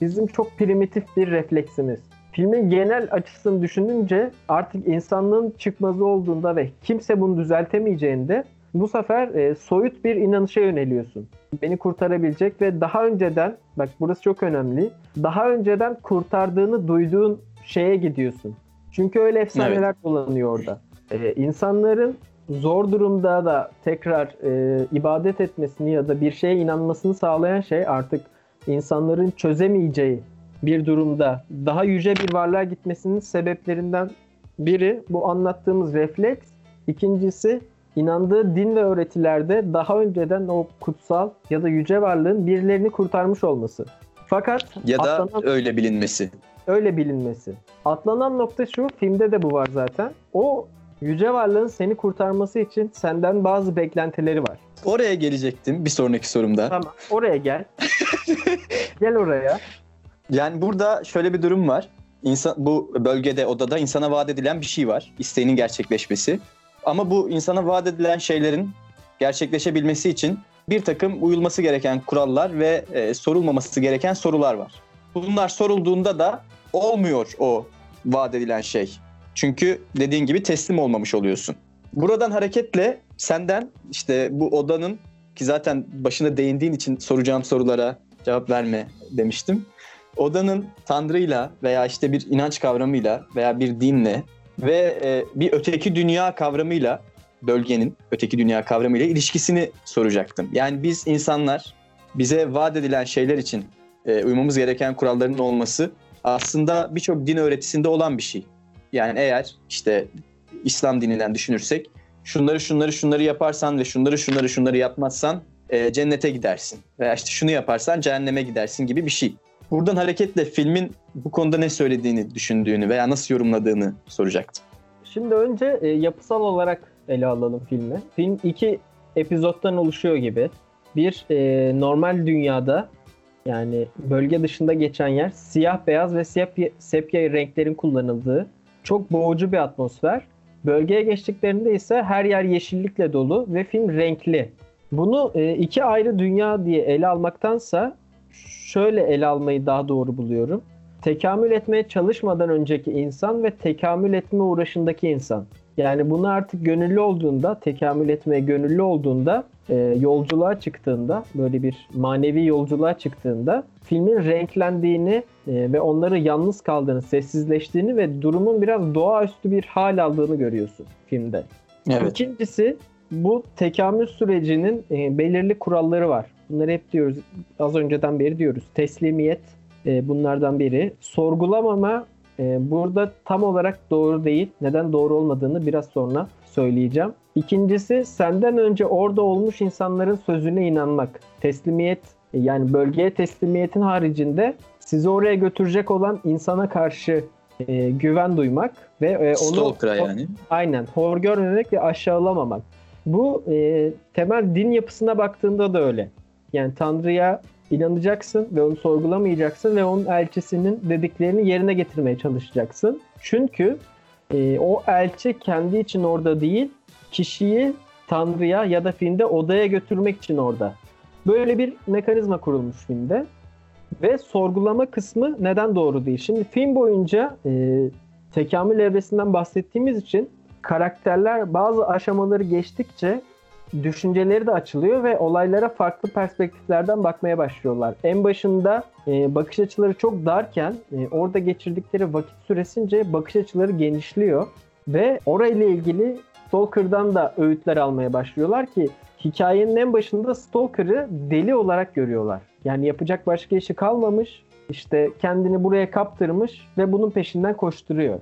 Speaker 2: bizim çok primitif bir refleksimiz. Filmin genel açısını düşününce artık insanlığın çıkmazı olduğunda ve kimse bunu düzeltemeyeceğinde Bu sefer e, soyut bir inanışa yöneliyorsun. Beni kurtarabilecek ve daha önceden, bak burası çok önemli, daha önceden kurtardığını duyduğun şeye gidiyorsun. Çünkü öyle efsaneler evet. dolanıyor orada. Ee, insanların zor durumda da tekrar e, ibadet etmesini ya da bir şeye inanmasını sağlayan şey artık insanların çözemeyeceği bir durumda daha yüce bir varlığa gitmesinin sebeplerinden biri bu anlattığımız refleks. İkincisi inandığı din ve öğretilerde daha önceden o kutsal ya da yüce varlığın birilerini kurtarmış olması. Fakat
Speaker 3: ya da atlanan, öyle bilinmesi.
Speaker 2: Öyle bilinmesi. Atlanan nokta şu, filmde de bu var zaten. O yüce varlığın seni kurtarması için senden bazı beklentileri var.
Speaker 3: Oraya gelecektim bir sonraki sorumda.
Speaker 2: Tamam, oraya gel. gel oraya.
Speaker 3: Yani burada şöyle bir durum var. İnsan, bu bölgede, odada insana vaat edilen bir şey var. İsteğinin gerçekleşmesi. Ama bu insana vaat edilen şeylerin gerçekleşebilmesi için bir takım uyulması gereken kurallar ve e, sorulmaması gereken sorular var. Bunlar sorulduğunda da olmuyor o vaat edilen şey. Çünkü dediğin gibi teslim olmamış oluyorsun. Buradan hareketle senden işte bu odanın ki zaten başına değindiğin için soracağım sorulara cevap verme demiştim. Odanın Tanrı'yla veya işte bir inanç kavramıyla veya bir dinle ve e, bir öteki dünya kavramıyla bölgenin öteki dünya kavramıyla ilişkisini soracaktım. Yani biz insanlar bize vaat edilen şeyler için e, uymamız gereken kuralların olması aslında birçok din öğretisinde olan bir şey. Yani eğer işte İslam dininden düşünürsek şunları şunları şunları yaparsan ve şunları şunları şunları yapmazsan e, cennete gidersin. Veya işte şunu yaparsan cehenneme gidersin gibi bir şey. Buradan hareketle filmin bu konuda ne söylediğini düşündüğünü veya nasıl yorumladığını soracaktım.
Speaker 2: Şimdi önce e, yapısal olarak ele alalım filmi. Film iki epizottan oluşuyor gibi. Bir e, normal dünyada yani bölge dışında geçen yer siyah beyaz ve sepya, sepya renklerin kullanıldığı çok boğucu bir atmosfer. Bölgeye geçtiklerinde ise her yer yeşillikle dolu ve film renkli. Bunu e, iki ayrı dünya diye ele almaktansa şöyle ele almayı daha doğru buluyorum. Tekamül etmeye çalışmadan önceki insan ve tekamül etme uğraşındaki insan. Yani bunu artık gönüllü olduğunda, tekamül etmeye gönüllü olduğunda, e, yolculuğa çıktığında, böyle bir manevi yolculuğa çıktığında filmin renklendiğini e, ve onları yalnız kaldığını, sessizleştiğini ve durumun biraz doğaüstü bir hal aldığını görüyorsun filmde. Evet. İkincisi bu tekamül sürecinin e, belirli kuralları var. Bunları hep diyoruz, az önceden beri diyoruz. Teslimiyet e, bunlardan biri. Sorgulamama e, burada tam olarak doğru değil. Neden doğru olmadığını biraz sonra söyleyeceğim. İkincisi senden önce orada olmuş insanların sözüne inanmak. Teslimiyet e, yani bölgeye teslimiyetin haricinde sizi oraya götürecek olan insana karşı e, güven duymak ve e, onu
Speaker 3: Stalker'a yani.
Speaker 2: Aynen. Hor görmemek ve aşağılamamak. Bu e, temel din yapısına baktığında da öyle. Yani Tanrı'ya inanacaksın ve onu sorgulamayacaksın ve onun elçisinin dediklerini yerine getirmeye çalışacaksın. Çünkü e, o elçi kendi için orada değil, kişiyi Tanrı'ya ya da filmde odaya götürmek için orada. Böyle bir mekanizma kurulmuş filmde. Ve sorgulama kısmı neden doğru değil? Şimdi film boyunca e, tekamül evresinden bahsettiğimiz için karakterler bazı aşamaları geçtikçe düşünceleri de açılıyor ve olaylara farklı perspektiflerden bakmaya başlıyorlar. En başında e, bakış açıları çok darken e, orada geçirdikleri vakit süresince bakış açıları genişliyor ve orayla ilgili Stalker'dan da öğütler almaya başlıyorlar ki hikayenin en başında Stalker'ı deli olarak görüyorlar. Yani yapacak başka işi kalmamış, işte kendini buraya kaptırmış ve bunun peşinden koşturuyor.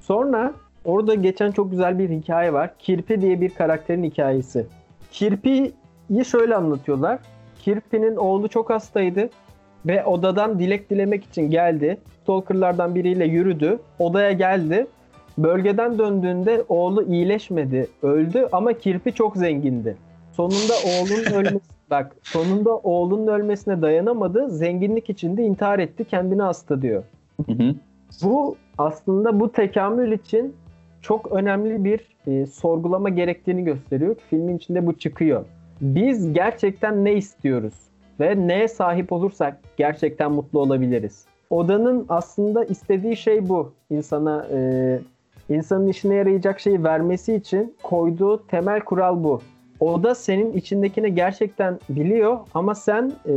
Speaker 2: Sonra orada geçen çok güzel bir hikaye var. Kirpi diye bir karakterin hikayesi. Kirpi'yi şöyle anlatıyorlar. Kirpi'nin oğlu çok hastaydı ve odadan dilek dilemek için geldi. Stalkerlardan biriyle yürüdü. Odaya geldi. Bölgeden döndüğünde oğlu iyileşmedi, öldü ama Kirpi çok zengindi. Sonunda oğlunun ölmesi bak sonunda oğlunun ölmesine dayanamadı. Zenginlik içinde intihar etti. Kendini hasta diyor. Hı hı. Bu aslında bu tekamül için çok önemli bir e, sorgulama gerektiğini gösteriyor. Filmin içinde bu çıkıyor. Biz gerçekten ne istiyoruz ve neye sahip olursak gerçekten mutlu olabiliriz. Odanın aslında istediği şey bu. İnsana e, insanın işine yarayacak şeyi vermesi için koyduğu temel kural bu. O da senin içindekini gerçekten biliyor ama sen e,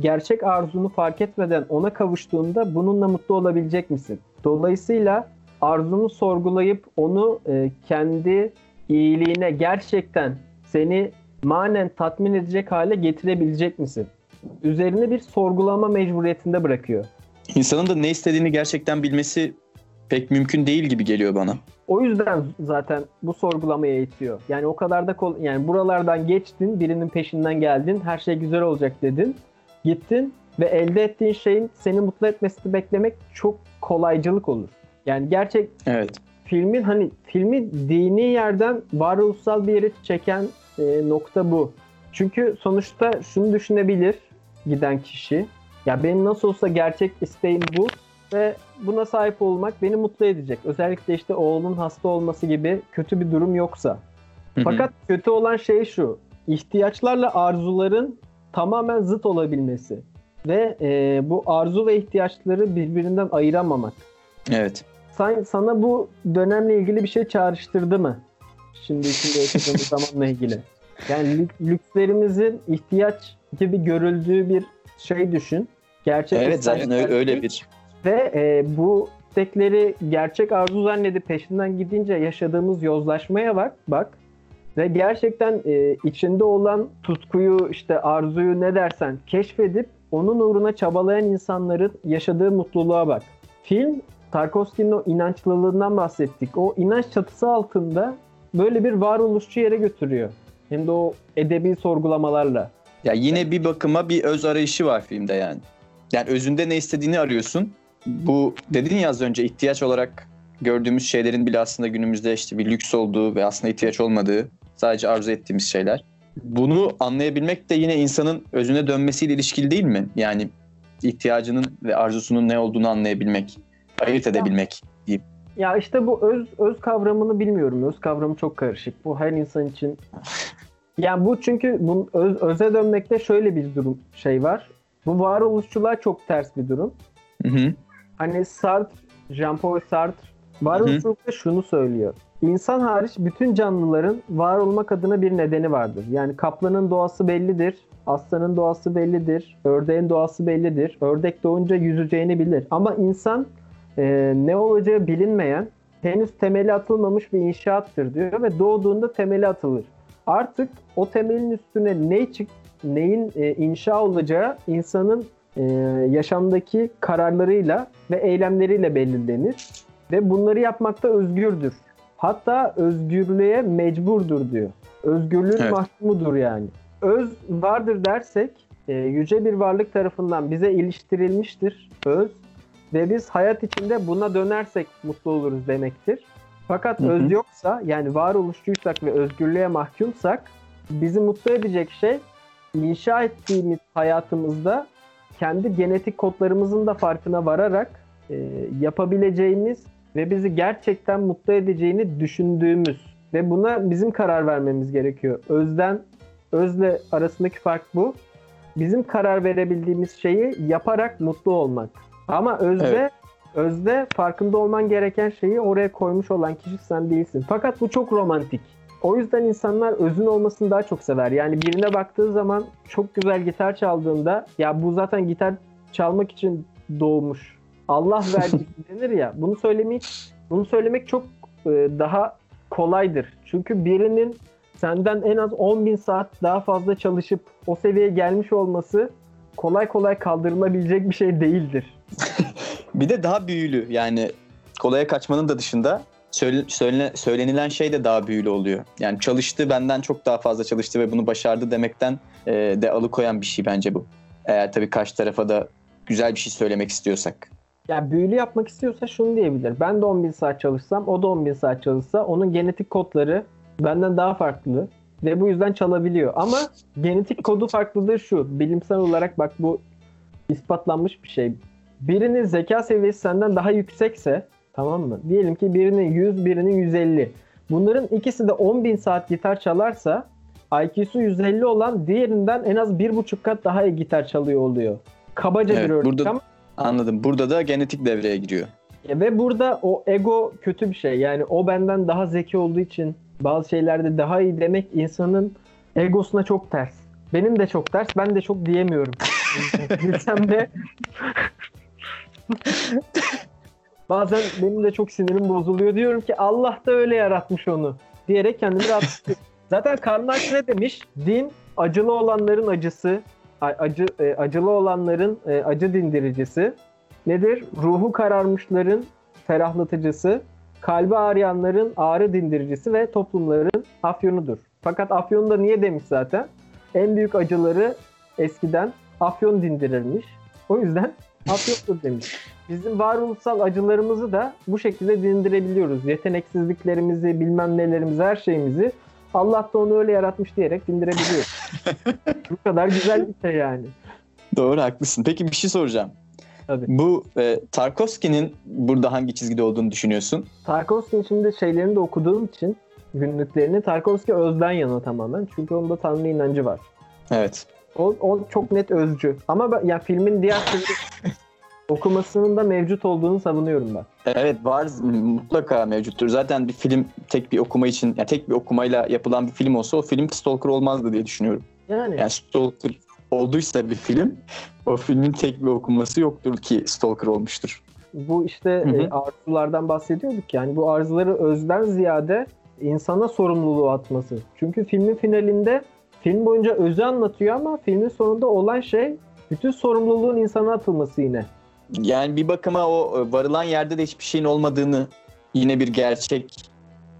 Speaker 2: gerçek arzunu fark etmeden ona kavuştuğunda bununla mutlu olabilecek misin? Dolayısıyla arzunu sorgulayıp onu e, kendi iyiliğine gerçekten seni manen tatmin edecek hale getirebilecek misin? Üzerine bir sorgulama mecburiyetinde bırakıyor.
Speaker 3: İnsanın da ne istediğini gerçekten bilmesi pek mümkün değil gibi geliyor bana.
Speaker 2: O yüzden zaten bu sorgulamaya itiyor. Yani o kadar da kol yani buralardan geçtin, birinin peşinden geldin, her şey güzel olacak dedin. Gittin ve elde ettiğin şeyin seni mutlu etmesini beklemek çok kolaycılık olur. Yani gerçek
Speaker 3: Evet.
Speaker 2: filmin hani filmi dini yerden varoluşsal bir yere çeken e, nokta bu. Çünkü sonuçta şunu düşünebilir giden kişi. Ya benim nasıl olsa gerçek isteğim bu ve buna sahip olmak beni mutlu edecek. Özellikle işte oğlun hasta olması gibi kötü bir durum yoksa.
Speaker 3: Hı hı.
Speaker 2: Fakat kötü olan şey şu. ihtiyaçlarla arzuların tamamen zıt olabilmesi. Ve e, bu arzu ve ihtiyaçları birbirinden ayıramamak.
Speaker 3: Evet.
Speaker 2: Sen, sana bu dönemle ilgili bir şey çağrıştırdı mı? Şimdi içinde yaşadığımız zamanla ilgili. Yani lük- lükslerimizin ihtiyaç gibi görüldüğü bir şey düşün. Gerçek
Speaker 3: Evet zaten öyle, öyle bir
Speaker 2: Ve e, bu istekleri gerçek arzu zannedip peşinden gidince yaşadığımız yozlaşmaya bak. bak. Ve gerçekten e, içinde olan tutkuyu, işte arzuyu ne dersen keşfedip onun uğruna çabalayan insanların yaşadığı mutluluğa bak. Film Tarkovski'nin o inançlılığından bahsettik. O inanç çatısı altında böyle bir varoluşçu yere götürüyor. Hem de o edebi sorgulamalarla.
Speaker 3: Ya yine bir bakıma bir öz arayışı var filmde yani. Yani özünde ne istediğini arıyorsun. Bu dedin ya az önce ihtiyaç olarak gördüğümüz şeylerin bile aslında günümüzde işte bir lüks olduğu ve aslında ihtiyaç olmadığı sadece arzu ettiğimiz şeyler. Bunu anlayabilmek de yine insanın özüne dönmesiyle ilişkili değil mi? Yani ihtiyacının ve arzusunun ne olduğunu anlayabilmek, ayırt edebilmek.
Speaker 2: Ya işte bu öz öz kavramını bilmiyorum. Öz kavramı çok karışık. Bu her insan için. Yani bu çünkü bu öz, öze dönmekte şöyle bir durum şey var. Bu varoluşçuluğa çok ters bir durum.
Speaker 3: Hı hı.
Speaker 2: Hani Sartre, Jean-Paul Sartre varoluşçulukta şunu söylüyor. İnsan hariç bütün canlıların var olmak adına bir nedeni vardır. Yani kaplanın doğası bellidir, aslanın doğası bellidir, ördeğin doğası bellidir. Ördek doğunca yüzeceğini bilir. Ama insan e, ne olacağı bilinmeyen, henüz temeli atılmamış bir inşaattır diyor ve doğduğunda temeli atılır. Artık o temelin üstüne ne çık, neyin e, inşa olacağı insanın e, yaşamdaki kararlarıyla ve eylemleriyle belirlenir ve bunları yapmakta özgürdür. Hatta özgürlüğe mecburdur diyor. Özgürlüğün
Speaker 3: Evet.
Speaker 2: mahkumudur yani. Öz vardır dersek e, yüce bir varlık tarafından bize iliştirilmiştir öz ve biz hayat içinde buna dönersek mutlu oluruz demektir. Fakat
Speaker 3: Hı hı.
Speaker 2: öz yoksa yani varoluşçuysak ve özgürlüğe mahkumsak bizi mutlu edecek şey inşa ettiğimiz hayatımızda kendi genetik kodlarımızın da farkına vararak e, yapabileceğimiz ve bizi gerçekten mutlu edeceğini düşündüğümüz ve buna bizim karar vermemiz gerekiyor. Özden özle arasındaki fark bu. Bizim karar verebildiğimiz şeyi yaparak mutlu olmak. Ama özde
Speaker 3: Evet.
Speaker 2: özde farkında olman gereken şeyi oraya koymuş olan kişi sen değilsin. Fakat bu çok romantik. O yüzden insanlar özün olmasını daha çok sever. Yani birine baktığı zaman çok güzel gitar çaldığında ya bu zaten gitar çalmak için doğmuş. Allah verdi denir ya. Bunu söylemek bunu söylemek çok e, daha kolaydır. Çünkü birinin senden en az 10 bin saat daha fazla çalışıp o seviyeye gelmiş olması kolay kolay kaldırılabilecek bir şey değildir.
Speaker 3: Bir de daha büyülü yani kolaya kaçmanın da dışında söyle, söyle- söylenilen şey de daha büyülü oluyor. Yani çalıştı benden çok daha fazla çalıştı ve bunu başardı demekten e, de alıkoyan bir şey bence bu. Eğer tabii karşı tarafa da güzel bir şey söylemek istiyorsak.
Speaker 2: Ya büyülü yapmak istiyorsa şunu diyebilir. Ben de 10 bin saat çalışsam, o da 10 bin saat çalışsa onun genetik kodları benden daha farklı ve bu yüzden çalabiliyor. Ama genetik kodu farklılığı şu. Bilimsel olarak bak bu ispatlanmış bir şey. Birinin zeka seviyesi senden daha yüksekse tamam mı? Diyelim ki birinin 100, birinin 150. Bunların ikisi de 10 bin saat gitar çalarsa IQ'su 150 olan diğerinden en az 1,5 kat daha iyi gitar çalıyor oluyor. Kabaca
Speaker 3: Evet,
Speaker 2: bir örnek
Speaker 3: burada-
Speaker 2: ama
Speaker 3: Anladım. Burada da genetik devreye giriyor.
Speaker 2: ya Ve burada o ego kötü bir şey. Yani o benden daha zeki olduğu için bazı şeylerde daha iyi demek insanın egosuna çok ters. Benim de çok ters. Ben de çok diyemiyorum. Bilsem de bazen benim de çok sinirim bozuluyor. Diyorum ki Allah da öyle yaratmış onu diyerek kendimi rahatlatıyorum. Zaten Karl ne demiş? Din acılı olanların acısı, acı e, acılı olanların e, acı dindiricisi. Nedir? Ruhu kararmışların ferahlatıcısı, kalbi ağrıyanların ağrı dindiricisi ve toplumların afyonudur. Fakat afyon da niye demiş zaten? En büyük acıları eskiden afyon dindirirmiş. O yüzden afyondur demiş. Bizim varoluşsal acılarımızı da bu şekilde dindirebiliyoruz. Yeteneksizliklerimizi, bilmem nelerimizi, her şeyimizi Allah da onu öyle yaratmış diyerek dindirebiliyor. bu kadar güzel bir şey yani.
Speaker 3: Doğru haklısın. Peki bir şey soracağım.
Speaker 2: Tabii.
Speaker 3: Bu e, Tarkovski'nin burada hangi çizgide olduğunu düşünüyorsun?
Speaker 2: Tarkovski'nin şimdi şeylerini de okuduğum için günlüklerini Tarkovski özden yana tamamen. Çünkü onda tanrı inancı var.
Speaker 3: Evet.
Speaker 2: O, o çok net özcü. Ama ben, ya filmin diğer türlü okumasının da mevcut olduğunu savunuyorum ben.
Speaker 3: Evet var mutlaka mevcuttur. Zaten bir film tek bir okuma için yani tek bir okumayla yapılan bir film olsa o film Stalker olmazdı diye düşünüyorum.
Speaker 2: Yani,
Speaker 3: Yani Stalker olduysa bir film o filmin tek bir okuması yoktur ki Stalker olmuştur.
Speaker 2: bu işte e, arzulardan bahsediyorduk yani bu arzuları özden ziyade insana sorumluluğu atması. Çünkü filmin finalinde film boyunca özü anlatıyor ama filmin sonunda olan şey bütün sorumluluğun insana atılması yine.
Speaker 3: Yani bir bakıma o e, varılan yerde de hiçbir şeyin olmadığını yine bir gerçek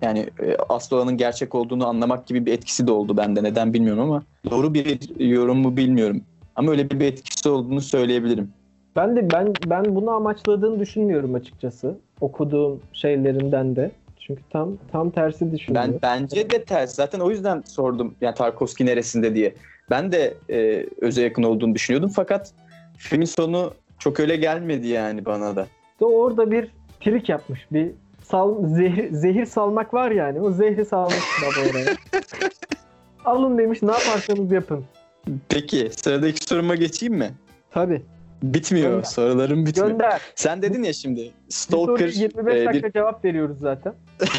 Speaker 3: yani e, asıl olanın gerçek olduğunu anlamak gibi bir etkisi de oldu bende. Neden bilmiyorum ama doğru bir yorum mu bilmiyorum. Ama öyle bir etkisi olduğunu söyleyebilirim.
Speaker 2: Ben de ben ben bunu amaçladığını düşünmüyorum açıkçası. Okuduğum şeylerinden de. Çünkü tam tam tersi düşünüyorum.
Speaker 3: Ben bence de ters. Zaten o yüzden sordum yani Tarkovski neresinde diye. Ben de e, öze yakın olduğunu düşünüyordum fakat filmin sonu çok öyle gelmedi yani bana da.
Speaker 2: İşte orada bir trik yapmış. Bir sal, zehir, zehir salmak var yani. O zehri salmış baba oraya. Alın demiş ne yaparsanız yapın.
Speaker 3: Peki sıradaki soruma geçeyim mi?
Speaker 2: Tabii.
Speaker 3: Bitmiyor.
Speaker 2: Gönder.
Speaker 3: Sorularım bitmiyor.
Speaker 2: Gönder.
Speaker 3: Sen dedin ya şimdi
Speaker 2: Bir
Speaker 3: Stalker
Speaker 2: soruya 25
Speaker 3: e,
Speaker 2: dakika
Speaker 3: bir
Speaker 2: cevap veriyoruz zaten.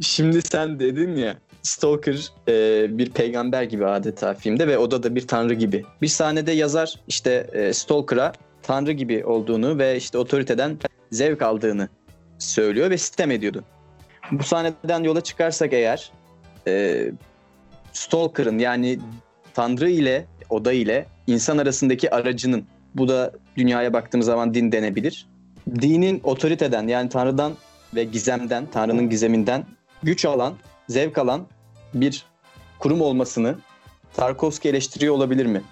Speaker 3: Şimdi sen dedin ya Stalker e, bir peygamber gibi adeta filmde ve o da bir tanrı gibi. Bir sahnede yazar işte e, Stalker'a tanrı gibi olduğunu ve işte otoriteden zevk aldığını söylüyor ve sitem ediyordu. Bu sahneden yola çıkarsak eğer e, Stalker'ın yani tanrı ile oda ile insan arasındaki aracının bu da dünyaya baktığımız zaman din denebilir. Dinin otoriteden yani tanrıdan ve gizemden, tanrının gizeminden güç alan, zevk alan bir kurum olmasını Tarkovski eleştiriyor olabilir mi?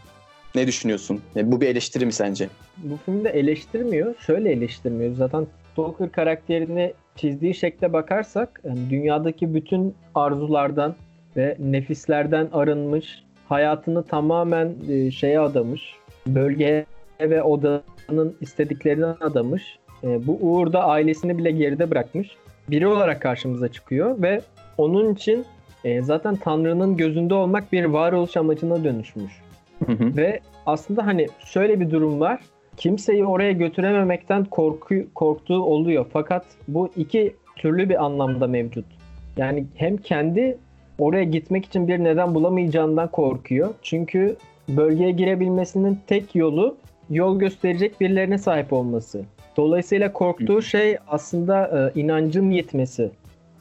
Speaker 3: Ne düşünüyorsun? Bu bir eleştiri mi sence?
Speaker 2: Bu filmde eleştirmiyor. Şöyle eleştirmiyor. Zaten Stalker karakterini çizdiği şekle bakarsak dünyadaki bütün arzulardan ve nefislerden arınmış, hayatını tamamen e, şeye adamış, bölgeye ve odanın istediklerine adamış. E, bu uğurda ailesini bile geride bırakmış. Biri olarak karşımıza çıkıyor ve onun için e, zaten Tanrı'nın gözünde olmak bir varoluş amacına dönüşmüş.
Speaker 3: Hı hı.
Speaker 2: Ve aslında hani şöyle bir durum var. Kimseyi oraya götürememekten korku korktuğu oluyor. Fakat bu iki türlü bir anlamda mevcut. Yani hem kendi oraya gitmek için bir neden bulamayacağından korkuyor. Çünkü bölgeye girebilmesinin tek yolu yol gösterecek birilerine sahip olması. Dolayısıyla korktuğu şey aslında e, inancın yetmesi.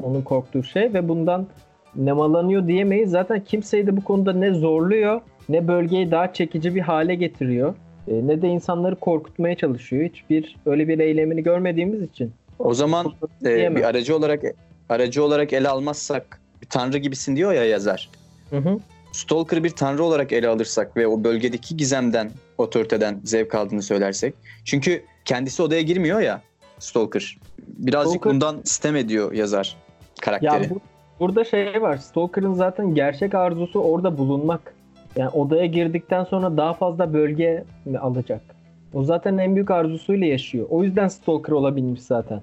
Speaker 2: Onun korktuğu şey ve bundan nemalanıyor diyemeyiz. Zaten kimseyi de bu konuda ne zorluyor ne bölgeyi daha çekici bir hale getiriyor. e, Ne de insanları korkutmaya çalışıyor. Hiçbir öyle bir eylemini görmediğimiz için.
Speaker 3: O zaman e, bir aracı olarak aracı olarak ele almazsak tanrı gibisin diyor ya yazar.
Speaker 2: Hı hı.
Speaker 3: Stalker'ı bir tanrı olarak ele alırsak ve o bölgedeki gizemden, otoriteden zevk aldığını söylersek. Çünkü kendisi odaya girmiyor ya Stalker. Birazcık
Speaker 2: Stalker-
Speaker 3: bundan sistem ediyor yazar karakteri.
Speaker 2: Ya bu, burada şey var. Stalker'ın zaten gerçek arzusu orada bulunmak. Yani odaya girdikten sonra daha fazla bölge alacak? O zaten en büyük arzusuyla yaşıyor. O yüzden Stalker olabilmiş zaten.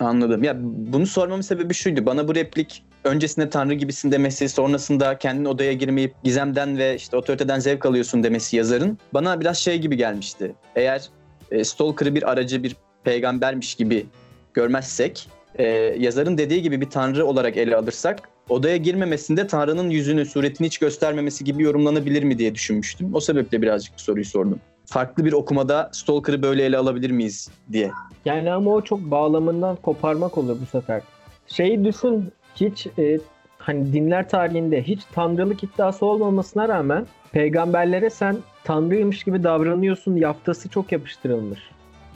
Speaker 3: Anladım. Ya bunu sormamın sebebi şuydu. Bana bu replik öncesinde tanrı gibisin demesi, sonrasında kendin odaya girmeyip gizemden ve işte otoriteden zevk alıyorsun demesi yazarın bana biraz şey gibi gelmişti. Eğer e, Stalker'ı bir aracı, bir peygambermiş gibi görmezsek, e, yazarın dediği gibi bir tanrı olarak ele alırsak odaya girmemesinde Tanrı'nın yüzünü, suretini hiç göstermemesi gibi yorumlanabilir mi diye düşünmüştüm. O sebeple birazcık soruyu sordum. Farklı bir okumada Stalker'ı böyle ele alabilir miyiz diye.
Speaker 2: Yani ama o çok bağlamından koparmak olur bu sefer. Şeyi düşün hiç e, hani dinler tarihinde hiç tanrılık iddiası olmamasına rağmen peygamberlere sen tanrıymış gibi davranıyorsun yaftası çok yapıştırılmış.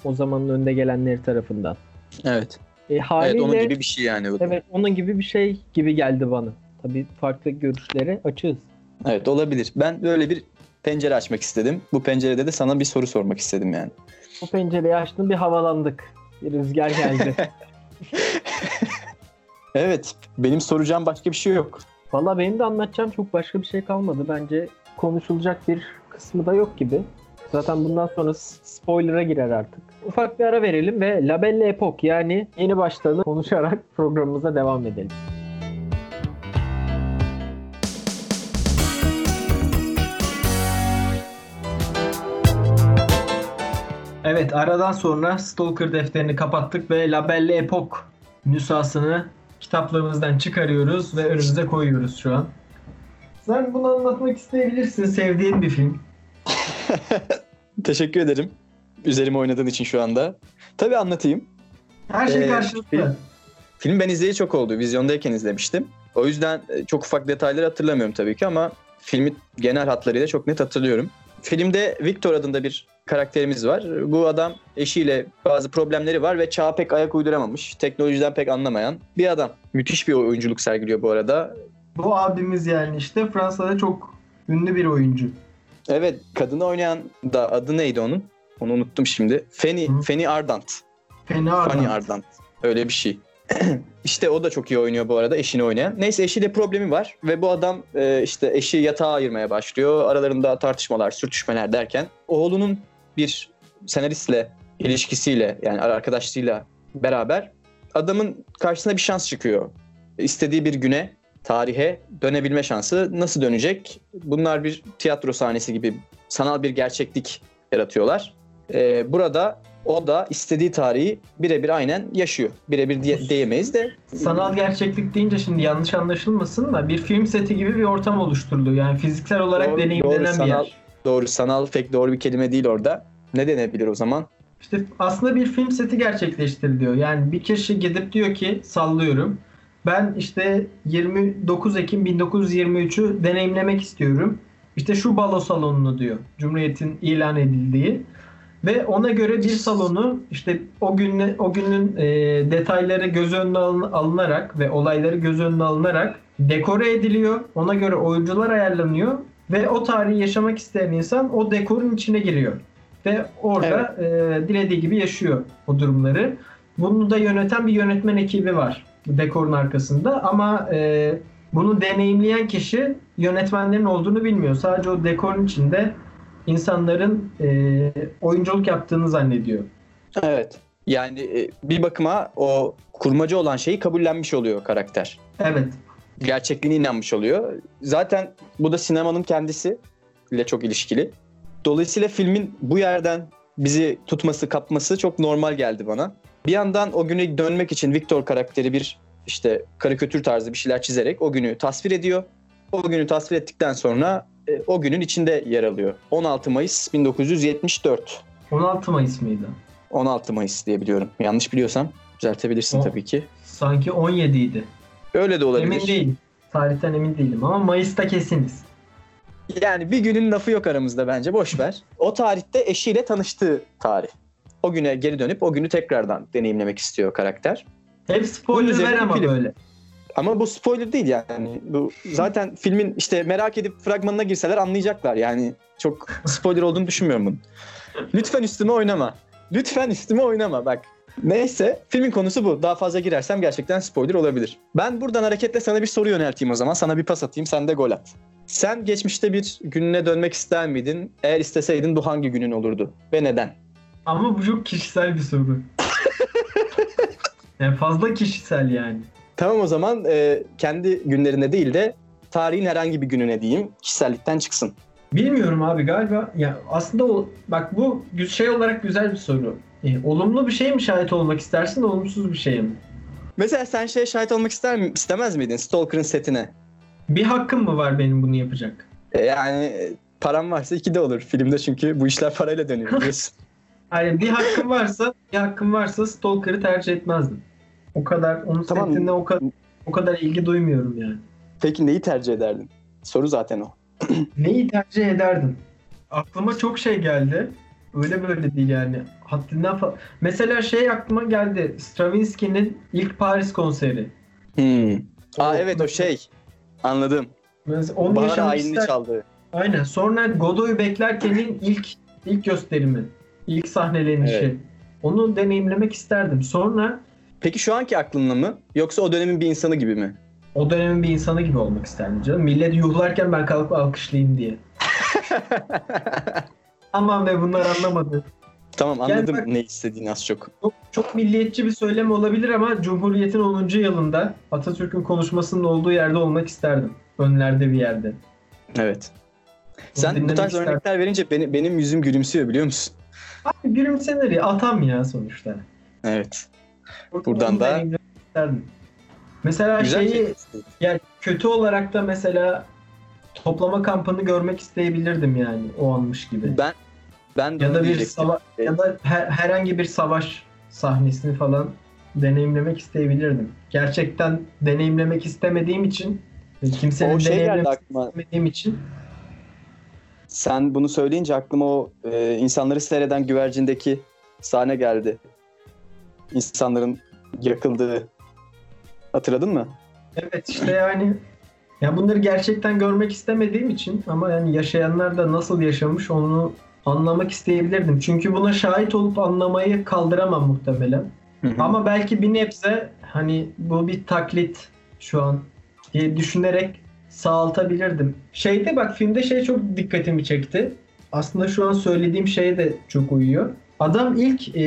Speaker 2: O zamanın önde gelenleri tarafından.
Speaker 3: Evet.
Speaker 2: E, haliyle,
Speaker 3: Evet onun gibi bir şey yani.
Speaker 2: Evet onun gibi bir şey gibi geldi bana. Tabii farklı görüşlere açığız.
Speaker 3: Evet olabilir. Ben böyle bir pencere açmak istedim. Bu pencerede de sana bir soru sormak istedim yani.
Speaker 2: Bu pencereyi açtım bir havalandık. Bir rüzgar geldi.
Speaker 3: Evet. Benim soracağım başka bir şey yok.
Speaker 2: Valla benim de anlatacağım çok başka bir şey kalmadı. Bence konuşulacak bir kısmı da yok gibi. Zaten bundan sonra spoiler'a girer artık. Ufak bir ara verelim ve La Belle Epoque yani yeni başladı konuşarak programımıza devam edelim. Evet aradan sonra Stalker defterini kapattık ve La Belle Epoque nüshasını kitaplarımızdan çıkarıyoruz ve önümüze koyuyoruz şu an. Sen bunu anlatmak isteyebilirsin. Sevdiğin bir film.
Speaker 3: Teşekkür ederim. Üzerime oynadığın için şu anda. Tabii anlatayım.
Speaker 2: Her şey
Speaker 3: Ee,
Speaker 2: karşılıklı.
Speaker 3: film- Film ben izleyeli çok oldu. Vizyondayken izlemiştim. O yüzden e, çok ufak detayları hatırlamıyorum tabii ki ama filmi genel hatlarıyla çok net hatırlıyorum. Filmde Victor adında bir karakterimiz var. Bu adam eşiyle bazı problemleri var ve çağa pek ayak uyduramamış. Teknolojiden pek anlamayan bir adam. Müthiş bir oyunculuk sergiliyor bu arada.
Speaker 2: Bu abimiz yani işte Fransa'da çok ünlü bir oyuncu.
Speaker 3: Evet kadını oynayan da adı neydi onun? Onu unuttum şimdi. Fanny,
Speaker 2: Hı.
Speaker 3: Fanny Ardant.
Speaker 2: Fena
Speaker 3: Fanny
Speaker 2: adam.
Speaker 3: Ardant. Öyle bir şey. işte o da çok iyi oynuyor bu arada eşini oynayan. Neyse eşiyle problemi var ve bu adam e, işte eşi yatağa ayırmaya başlıyor. Aralarında tartışmalar, sürtüşmeler derken oğlunun bir senaristle ilişkisiyle yani arkadaşlığıyla beraber adamın karşısına bir şans çıkıyor. İstediği bir güne, tarihe dönebilme şansı nasıl dönecek? Bunlar bir tiyatro sahnesi gibi sanal bir gerçeklik yaratıyorlar. E, burada o da istediği tarihi birebir aynen yaşıyor. Birebir diye, diyemeyiz de
Speaker 2: Sanal gerçeklik deyince şimdi yanlış anlaşılmasın da bir film seti gibi bir ortam oluşturuluyor. Yani fiziksel olarak
Speaker 3: Doğru,
Speaker 2: deneyimlenen
Speaker 3: doğru,
Speaker 2: bir
Speaker 3: sanal-
Speaker 2: yer.
Speaker 3: Doğru sanal pek doğru bir kelime değil orada. Ne denebilir o zaman?
Speaker 2: İşte aslında bir film seti gerçekleştiriliyor. Yani bir kişi gidip diyor ki sallıyorum. Ben işte 29 Ekim 1923'ü deneyimlemek istiyorum. İşte şu balo salonunu diyor. Cumhuriyet'in ilan edildiği. Ve ona göre bir salonu işte o günle o günün e, detayları göz önüne alın- alınarak ve olayları göz önüne alınarak dekore ediliyor. Ona göre oyuncular ayarlanıyor ve o tarihi yaşamak isteyen insan o dekorun içine giriyor ve orada e, dilediği gibi yaşıyor o durumları. Bunu da yöneten bir yönetmen ekibi var dekorun arkasında ama e, bunu deneyimleyen kişi yönetmenlerin olduğunu bilmiyor. Sadece o dekorun içinde insanların e, oyunculuk yaptığını zannediyor.
Speaker 3: Evet. Yani e, bir bakıma o kurmacı olan şeyi kabullenmiş oluyor karakter.
Speaker 2: Evet.
Speaker 3: Gerçekliğine inanmış oluyor. Zaten bu da sinemanın kendisi ile çok ilişkili. Dolayısıyla filmin bu yerden bizi tutması, kapması çok normal geldi bana. Bir yandan o güne dönmek için Victor karakteri bir işte karikatür tarzı bir şeyler çizerek o günü tasvir ediyor. O günü tasvir ettikten sonra e, o günün içinde yer alıyor. 16 Mayıs 1974.
Speaker 2: 16 Mayıs mıydı?
Speaker 3: 16 Mayıs diye biliyorum. Yanlış biliyorsam düzeltebilirsin
Speaker 2: O-
Speaker 3: tabii ki.
Speaker 2: Sanki 17 idi.
Speaker 3: Öyle de olabilir.
Speaker 2: Emin değilim. Tarihten emin değilim ama Mayıs'ta kesiniz.
Speaker 3: Yani bir günün lafı yok aramızda bence boş ver. O tarihte eşiyle tanıştığı tarih. O güne geri dönüp o günü tekrardan deneyimlemek istiyor karakter.
Speaker 2: Hep spoiler ver ama
Speaker 3: film.
Speaker 2: böyle.
Speaker 3: Ama bu spoiler değil yani. Bu zaten filmin işte merak edip fragmanına girseler anlayacaklar. Yani çok spoiler olduğunu düşünmüyorum bunun. Lütfen üstüme oynama. Lütfen üstüme oynama bak. Neyse filmin konusu bu. Daha fazla girersem gerçekten spoiler olabilir. Ben buradan hareketle sana bir soru yönelteyim o zaman. Sana bir pas atayım sen de gol at. Sen geçmişte bir gününe dönmek ister miydin? Eğer isteseydin bu hangi günün olurdu? Ve neden?
Speaker 2: Ama bu çok kişisel bir soru. yani fazla kişisel yani.
Speaker 3: Tamam o zaman e, kendi günlerine değil de tarihin herhangi bir gününe diyeyim. Kişisellikten çıksın.
Speaker 2: Bilmiyorum abi galiba ya aslında o bak bu şey olarak güzel bir soru. E, olumlu bir şey mi şahit olmak istersin olumsuz bir şey mi?
Speaker 3: Mesela sen şeye şahit olmak ister mi, istemez miydin Stalker'ın setine?
Speaker 2: Bir hakkım mı var benim bunu yapacak?
Speaker 3: E, yani e, param varsa iki de olur filmde çünkü bu işler parayla dönüyor biliyorsun.
Speaker 2: Hani bir hakkım varsa, bir hakkım varsa Stalker'ı tercih etmezdim. O kadar onun
Speaker 3: Tamam.
Speaker 2: setine o kadar o kadar ilgi duymuyorum yani.
Speaker 3: Peki neyi tercih ederdin? Soru zaten o.
Speaker 2: Neyi tercih ederdim? Aklıma çok şey geldi. Öyle böyle değil yani. Haddinden fa- Mesela şey aklıma geldi. Stravinsky'nin ilk Paris konseri.
Speaker 3: Hmm. Aa
Speaker 2: O-
Speaker 3: evet o şey. Anladım.
Speaker 2: Mesela onu
Speaker 3: Bahar ayinini
Speaker 2: ister-
Speaker 3: çaldı.
Speaker 2: Aynen. Sonra Godoy'u beklerkenin ilk ilk gösterimi. ilk sahnelenişi.
Speaker 3: Evet.
Speaker 2: Onu deneyimlemek isterdim. Sonra
Speaker 3: Peki şu anki aklınla mı? Yoksa o dönemin bir insanı gibi mi?
Speaker 2: o dönemin bir insanı gibi olmak isterdim canım. Millet yuhlarken ben kalkıp alkışlayayım diye. Aman be bunlar anlamadı.
Speaker 3: tamam
Speaker 2: Yani
Speaker 3: anladım
Speaker 2: bak-
Speaker 3: ne istediğini az çok.
Speaker 2: Çok, çok milliyetçi bir söylem olabilir ama Cumhuriyet'in 10. yılında Atatürk'ün konuşmasının olduğu yerde olmak isterdim. Önlerde bir yerde.
Speaker 3: Evet.
Speaker 2: Bunu
Speaker 3: Sen bu tarz
Speaker 2: isterdim.
Speaker 3: örnekler verince benim, benim yüzüm gülümsüyor biliyor musun?
Speaker 2: Abi gülümsenir ya. Atam ya sonuçta.
Speaker 3: Evet. Buradan da-.
Speaker 2: Mesela
Speaker 3: Güzel
Speaker 2: şeyi
Speaker 3: şey.
Speaker 2: yani kötü olarak da mesela toplama kampını görmek isteyebilirdim yani o anmış gibi.
Speaker 3: Ben ben de
Speaker 2: ya da bir sava- ya da her- herhangi bir savaş sahnesini falan deneyimlemek isteyebilirdim. Gerçekten deneyimlemek istemediğim için ve kimsenin
Speaker 3: O şey
Speaker 2: deneyimlemek istemediğim için
Speaker 3: Sen bunu söyleyince aklıma o e, insanları seyreden güvercindeki sahne geldi. İnsanların yakıldığı. Hatırladın mı?
Speaker 2: evet işte yani ya bunları gerçekten görmek istemediğim için ama yani yaşayanlar da nasıl yaşamış onu anlamak isteyebilirdim. Çünkü buna şahit olup anlamayı kaldıramam muhtemelen. Ama belki bir nebze hani bu bir taklit şu an diye düşünerek sağaltabilirdim. Şeyde bak filmde şey çok dikkatimi çekti. Aslında şu an söylediğim şeye de çok uyuyor. Adam ilk e,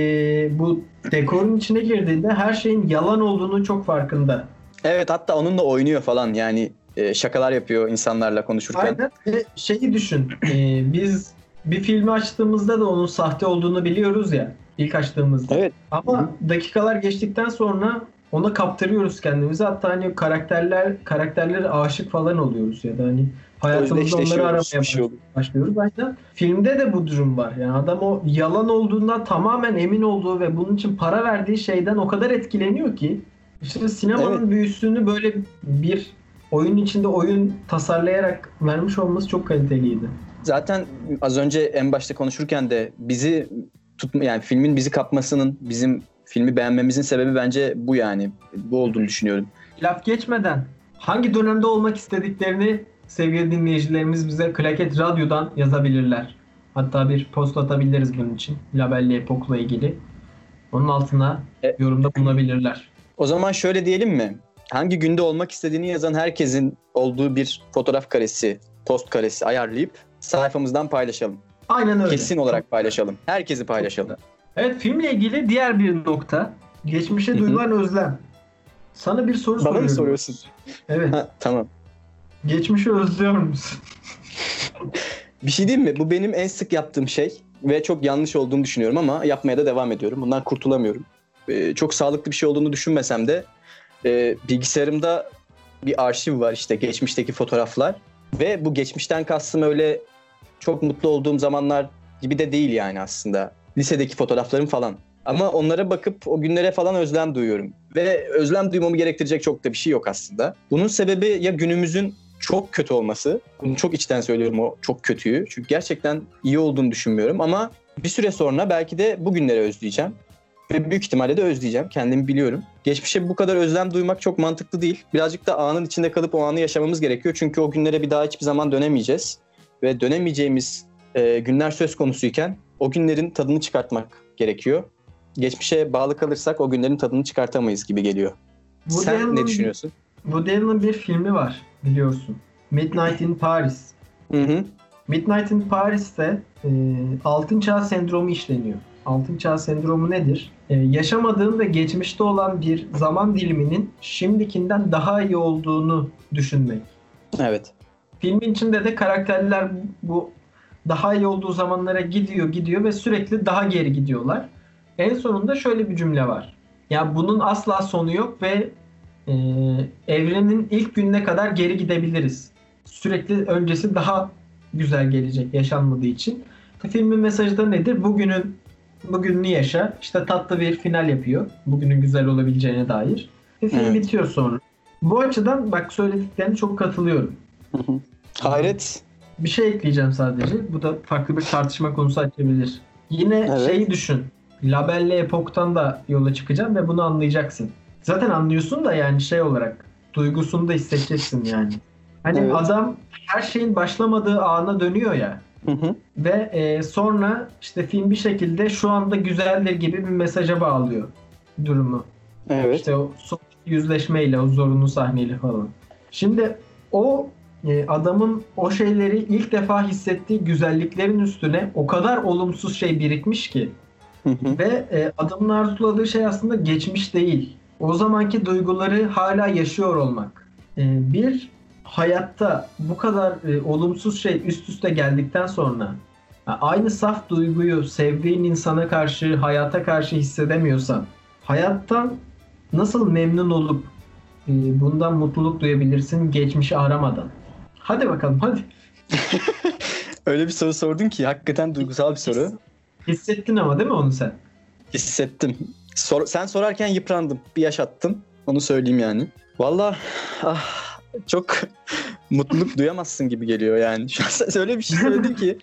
Speaker 2: bu dekorun içine girdiğinde her şeyin yalan olduğunu çok farkında.
Speaker 3: Evet hatta onunla oynuyor falan yani e, şakalar yapıyor insanlarla konuşurken.
Speaker 2: Aynen. Ve şeyi düşün. e, biz bir filmi açtığımızda da onun sahte olduğunu biliyoruz ya. ilk açtığımızda.
Speaker 3: Evet.
Speaker 2: Ama dakikalar geçtikten sonra ona kaptırıyoruz kendimizi. Hatta hani karakterler karakterlere aşık falan oluyoruz ya da hani hayatımızda onları aramaya
Speaker 3: şey
Speaker 2: başlıyoruz. Aynen. Filmde de bu durum var. Yani adam o yalan olduğundan tamamen emin olduğu ve bunun için para verdiği şeyden o kadar etkileniyor ki işte sinemanın
Speaker 3: Evet.
Speaker 2: büyüsünü böyle bir oyun içinde oyun tasarlayarak vermiş olması çok kaliteliydi.
Speaker 3: Zaten az önce en başta konuşurken de bizi tutma yani filmin bizi kapmasının bizim filmi beğenmemizin sebebi bence bu yani. Bu olduğunu düşünüyorum.
Speaker 2: Laf geçmeden hangi dönemde olmak istediklerini sevgili dinleyicilerimiz bize Klaket Radyo'dan yazabilirler. Hatta bir post atabiliriz bunun için. Labelli Epok'la ilgili. Onun altına
Speaker 3: E-
Speaker 2: yorumda bulunabilirler.
Speaker 3: O zaman şöyle diyelim mi? Hangi günde olmak istediğini yazan herkesin olduğu bir fotoğraf karesi, post karesi ayarlayıp sayfamızdan paylaşalım.
Speaker 2: Aynen öyle.
Speaker 3: Kesin olarak paylaşalım. Herkesi paylaşalım.
Speaker 2: Evet filmle ilgili diğer bir nokta. Geçmişe duyulan özlem. Sana bir soru
Speaker 3: Bana
Speaker 2: soruyorum.
Speaker 3: mı soruyorsun?
Speaker 2: Evet.
Speaker 3: Ha, tamam.
Speaker 2: Geçmişi özlüyor musun?
Speaker 3: Bir şey diyeyim mi? Bu benim en sık yaptığım şey ve çok yanlış olduğunu düşünüyorum ama yapmaya da devam ediyorum. Bundan kurtulamıyorum. Ee, çok sağlıklı bir şey olduğunu düşünmesem de e, bilgisayarımda bir arşiv var işte geçmişteki fotoğraflar ve bu geçmişten kastım öyle çok mutlu olduğum zamanlar gibi de değil yani aslında. Lisedeki fotoğraflarım falan. Ama onlara bakıp o günlere falan özlem duyuyorum. Ve özlem duymamı gerektirecek çok da bir şey yok aslında. Bunun sebebi ya günümüzün çok kötü olması. Bunu çok içten söylüyorum o çok kötüyü. Çünkü gerçekten iyi olduğunu düşünmüyorum ama bir süre sonra belki de bugünleri özleyeceğim. Ve büyük ihtimalle de özleyeceğim. Kendimi biliyorum. Geçmişe bu kadar özlem duymak çok mantıklı değil. Birazcık da anın içinde kalıp o anı yaşamamız gerekiyor. Çünkü o günlere bir daha hiçbir zaman dönemeyeceğiz. Ve dönemeyeceğimiz e, günler söz konusuyken o günlerin tadını çıkartmak gerekiyor. Geçmişe bağlı kalırsak o günlerin tadını çıkartamayız gibi geliyor.
Speaker 2: Woody
Speaker 3: Sen ne
Speaker 2: Allen'ın-
Speaker 3: düşünüyorsun?
Speaker 2: Woody Allen'ın bir filmi var biliyorsun. Midnight in Paris.
Speaker 3: Hı hı.
Speaker 2: Midnight in Paris'te e, altın çağ sendromu işleniyor. Altın çağ sendromu nedir? E, yaşamadığın ve geçmişte olan bir zaman diliminin şimdikinden daha iyi olduğunu düşünmek.
Speaker 3: Evet.
Speaker 2: Filmin içinde de karakterler bu daha iyi olduğu zamanlara gidiyor gidiyor ve sürekli daha geri gidiyorlar. En sonunda şöyle bir cümle var. Ya bunun asla sonu yok ve e, evrenin ilk gününe kadar geri gidebiliriz. Sürekli öncesi daha güzel gelecek yaşanmadığı için. Filmin mesajı da nedir? Bugünün bugününü yaşa. İşte tatlı bir final yapıyor. Bugünün güzel olabileceğine dair. Ve film
Speaker 3: Evet.
Speaker 2: bitiyor sonra. Bu açıdan bak söylediklerine çok katılıyorum.
Speaker 3: Hayret.
Speaker 2: Bir şey ekleyeceğim sadece. Bu da farklı bir tartışma konusu açabilir. Yine
Speaker 3: Evet.
Speaker 2: şeyi düşün. Labelle epoktan da yola çıkacağım ve bunu anlayacaksın. Zaten anlıyorsun da yani şey olarak duygusunu da hissedeceksin yani. Hani
Speaker 3: Evet.
Speaker 2: adam her şeyin başlamadığı ana dönüyor ya.
Speaker 3: Hı hı.
Speaker 2: Ve e, sonra işte film bir şekilde şu anda güzeldir gibi bir mesaja bağlıyor durumu.
Speaker 3: Evet.
Speaker 2: İşte o son yüzleşmeyle, o zorunlu sahneyle falan. Şimdi o e, adamın o şeyleri ilk defa hissettiği güzelliklerin üstüne o kadar olumsuz şey birikmiş ki
Speaker 3: Hı hı.
Speaker 2: ve e, adamın arzuladığı şey aslında geçmiş değil. O zamanki duyguları hala yaşıyor olmak. E, bir hayatta bu kadar e, olumsuz şey üst üste geldikten sonra aynı saf duyguyu sevdiğin insana karşı, hayata karşı hissedemiyorsan hayattan nasıl memnun olup e, bundan mutluluk duyabilirsin geçmişi aramadan? Hadi bakalım hadi.
Speaker 3: Öyle bir soru sordun ki hakikaten duygusal bir soru.
Speaker 2: Hissettin ama değil mi onu sen?
Speaker 3: Hissettim. Sor- sen sorarken yıprandım. Bir yaş attım. Onu söyleyeyim yani. Valla ah, çok mutluluk duyamazsın gibi geliyor yani. Şu an sen öyle bir şey söyledin ki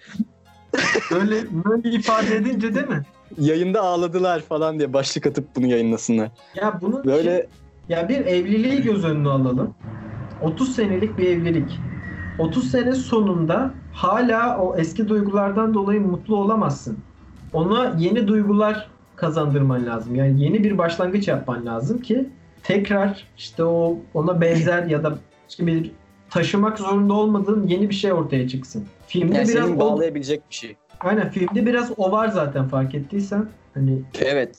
Speaker 2: Böyle böyle ifade edince değil mi?
Speaker 3: yayında ağladılar falan diye başlık atıp bunu yayınlasınlar.
Speaker 2: Ya bunun
Speaker 3: Böyle
Speaker 2: için- ya bir evliliği göz önüne alalım. 30 senelik bir evlilik. 30 sene sonunda hala o eski duygulardan dolayı mutlu olamazsın. Ona yeni duygular kazandırman lazım. Yani yeni bir başlangıç yapman lazım ki tekrar işte o ona benzer ya da bir taşımak zorunda olmadığın yeni bir şey ortaya çıksın. Filmde
Speaker 3: yani
Speaker 2: biraz
Speaker 3: senin
Speaker 2: o,
Speaker 3: bağlayabilecek bir şey.
Speaker 2: aynen filmde biraz o var zaten fark ettiysen. Hani
Speaker 3: Evet.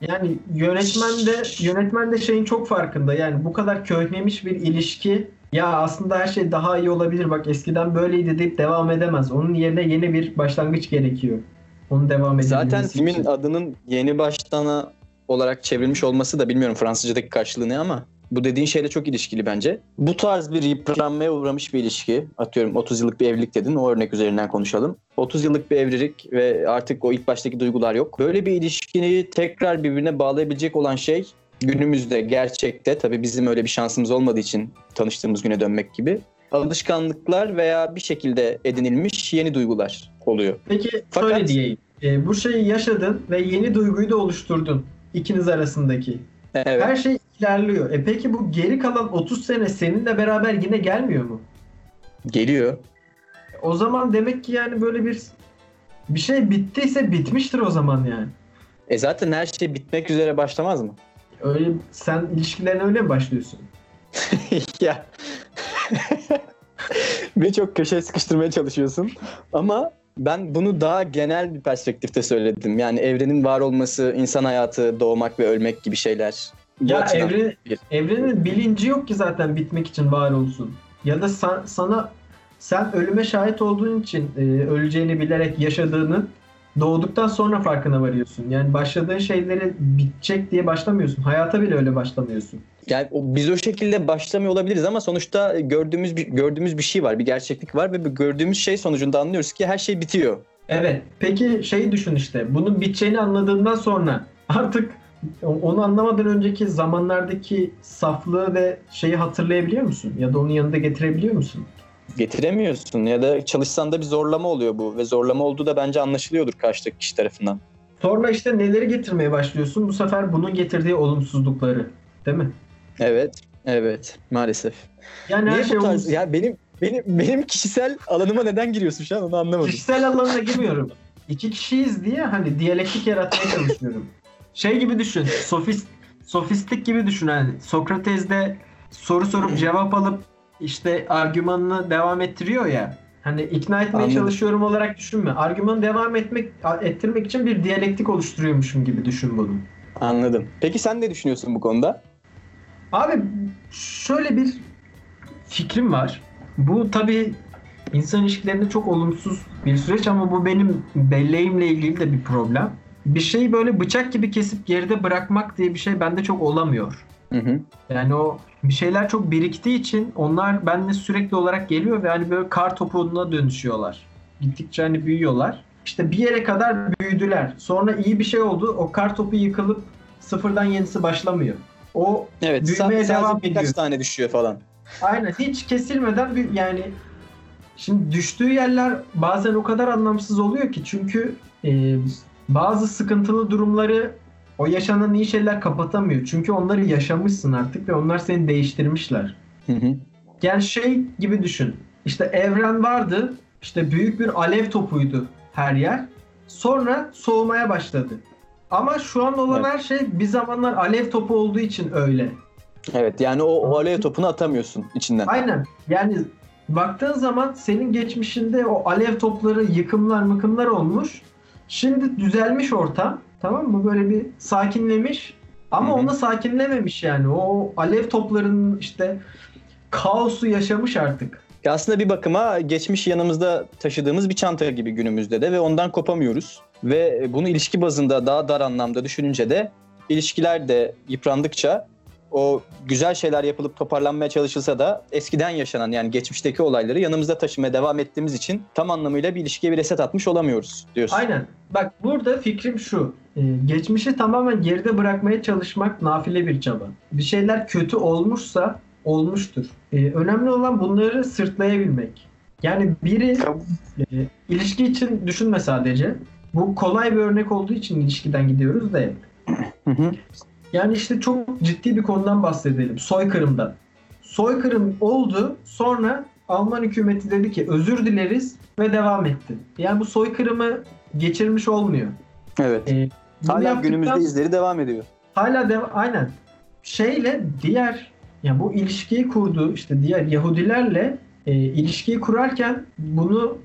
Speaker 2: yani yönetmen de yönetmen de şeyin çok farkında. Yani bu kadar köhnemiş bir ilişki ya aslında her şey daha iyi olabilir. Bak eskiden böyleydi deyip devam edemez. Onun yerine yeni bir başlangıç gerekiyor. Onu devam edebilmesi
Speaker 3: Zaten filmin
Speaker 2: için.
Speaker 3: adının yeni baştana olarak çevrilmiş olması da bilmiyorum Fransızcadaki karşılığı ne ama bu dediğin şeyle çok ilişkili bence. Bu tarz bir yıpranmaya uğramış bir ilişki. Atıyorum 30 yıllık bir evlilik dedin. O örnek üzerinden konuşalım. 30 yıllık bir evlilik ve artık o ilk baştaki duygular yok. Böyle bir ilişkini tekrar birbirine bağlayabilecek olan şey günümüzde gerçekte tabii bizim öyle bir şansımız olmadığı için tanıştığımız güne dönmek gibi alışkanlıklar veya bir şekilde edinilmiş yeni duygular oluyor.
Speaker 2: Peki
Speaker 3: Fakat-
Speaker 2: şöyle diyeyim. Ee, bu şeyi yaşadın ve yeni duyguyu da oluşturdun. ikiniz arasındaki.
Speaker 3: Evet.
Speaker 2: Her şey ilerliyor. E peki bu geri kalan 30 sene seninle beraber yine gelmiyor mu?
Speaker 3: Geliyor.
Speaker 2: O zaman demek ki yani böyle bir bir şey bittiyse bitmiştir o zaman yani.
Speaker 3: E zaten her şey bitmek üzere başlamaz mı?
Speaker 2: Öyle sen ilişkilerine öyle mi başlıyorsun?
Speaker 3: ya. Beni çok köşeye sıkıştırmaya çalışıyorsun. Ama ben bunu daha genel bir perspektifte söyledim. Yani evrenin var olması, insan hayatı, doğmak ve ölmek gibi şeyler. Bu
Speaker 2: Ya evren,
Speaker 3: bir-
Speaker 2: evrenin bilinci yok ki zaten bitmek için var olsun. Ya da sa- sana sen ölüme şahit olduğun için e, öleceğini bilerek yaşadığını doğduktan sonra farkına varıyorsun. Yani başladığın şeyleri bitecek diye başlamıyorsun. Hayata bile öyle başlamıyorsun.
Speaker 3: Yani o- biz o şekilde başlamıyor olabiliriz ama sonuçta gördüğümüz bir, gördüğümüz bir şey var, bir gerçeklik var ve bu gördüğümüz şey sonucunda anlıyoruz ki her şey bitiyor.
Speaker 2: Evet. Peki şeyi düşün işte. Bunun biteceğini anladığından sonra artık onu anlamadan önceki zamanlardaki saflığı ve şeyi hatırlayabiliyor musun? Ya da onun yanında getirebiliyor musun?
Speaker 3: Getiremiyorsun ya da çalışsan da bir zorlama oluyor bu ve zorlama olduğu da bence anlaşılıyordur karşıdaki kişi tarafından.
Speaker 2: Sonra işte neleri getirmeye başlıyorsun? Bu sefer bunun getirdiği olumsuzlukları. Değil mi?
Speaker 3: Evet, evet maalesef.
Speaker 2: Yani her
Speaker 3: Niye
Speaker 2: şey
Speaker 3: bu tarz?
Speaker 2: olumsuz.
Speaker 3: Ya benim benim benim kişisel alanıma neden giriyorsun şu an onu anlamadım.
Speaker 2: Kişisel alanına girmiyorum. İki kişiyiz diye hani diyalektik yaratmaya çalışıyorum. Şey gibi düşün. Sofist, sofistik gibi düşün. Hani Sokrates'de soru sorup cevap alıp işte argümanını devam ettiriyor ya. Hani ikna etmeye
Speaker 3: Anladım.
Speaker 2: çalışıyorum olarak düşünme. Argümanı devam etmek ettirmek için bir diyalektik oluşturuyormuşum gibi düşün bunu.
Speaker 3: Anladım. Peki sen ne düşünüyorsun bu konuda?
Speaker 2: Abi şöyle bir fikrim var. Bu tabii insan ilişkilerinde çok olumsuz bir süreç ama bu benim belleğimle ilgili de bir problem. bir şeyi böyle bıçak gibi kesip geride bırakmak diye bir şey bende çok olamıyor.
Speaker 3: Hı hı.
Speaker 2: Yani o bir şeyler çok biriktiği için onlar bende sürekli olarak geliyor ve hani böyle kar topuğuna dönüşüyorlar. Gittikçe hani büyüyorlar. İşte bir yere kadar büyüdüler. Sonra iyi bir şey oldu. O kar topu yıkılıp sıfırdan yenisi başlamıyor. O
Speaker 3: Evet.
Speaker 2: Büyümeye
Speaker 3: Sa-
Speaker 2: devam
Speaker 3: sadece birkaç
Speaker 2: ediyor.
Speaker 3: tane düşüyor falan.
Speaker 2: aynen hiç kesilmeden bir yani şimdi düştüğü yerler bazen o kadar anlamsız oluyor ki çünkü e, bazı sıkıntılı durumları o yaşanan iyi şeyler kapatamıyor. Çünkü onları yaşamışsın artık ve onlar seni değiştirmişler.
Speaker 3: Hı hı.
Speaker 2: Yani şey gibi düşün. İşte evren vardı. İşte büyük bir alev topuydu her yer. Sonra soğumaya başladı. Ama şu an olan
Speaker 3: Evet.
Speaker 2: her şey bir zamanlar alev topu olduğu için öyle.
Speaker 3: Evet yani o, o alev topunu atamıyorsun içinden.
Speaker 2: Aynen. Yani baktığın zaman senin geçmişinde o alev topları, yıkımlar, mıkımlar olmuş. Şimdi düzelmiş ortam. Tamam mı? Böyle bir sakinlemiş. Ama
Speaker 3: Hı hı.
Speaker 2: onu sakinlememiş yani. O alev toplarının işte kaosu yaşamış artık.
Speaker 3: Ya Aslında bir bakıma geçmiş yanımızda taşıdığımız bir çanta gibi günümüzde de ve ondan kopamıyoruz. Ve bunu ilişki bazında daha dar anlamda düşününce de ilişkiler de yıprandıkça o güzel şeyler yapılıp toparlanmaya çalışılsa da eskiden yaşanan yani geçmişteki olayları yanımızda taşımaya devam ettiğimiz için tam anlamıyla bir ilişkiye bir reset atmış olamıyoruz diyorsun.
Speaker 2: Aynen. Bak burada fikrim şu. Ee, geçmişi tamamen geride bırakmaya çalışmak nafile bir çaba. Bir şeyler kötü olmuşsa olmuştur. Ee, önemli olan bunları sırtlayabilmek. Yani biri e, ilişki için düşünme sadece. Bu kolay bir örnek olduğu için ilişkiden gidiyoruz da hep. Yani işte çok ciddi bir konudan bahsedelim. Soykırımdan. Soykırım oldu. Sonra Alman hükümeti dedi ki özür dileriz ve devam etti. Yani bu soykırımı geçirmiş olmuyor.
Speaker 3: Evet.
Speaker 2: Ee,
Speaker 3: Hala günümüzde izleri devam ediyor.
Speaker 2: Hala dev aynen. Şeyle diğer ya bu ilişkiyi kurdu işte diğer Yahudilerle e, ilişkiyi kurarken bunu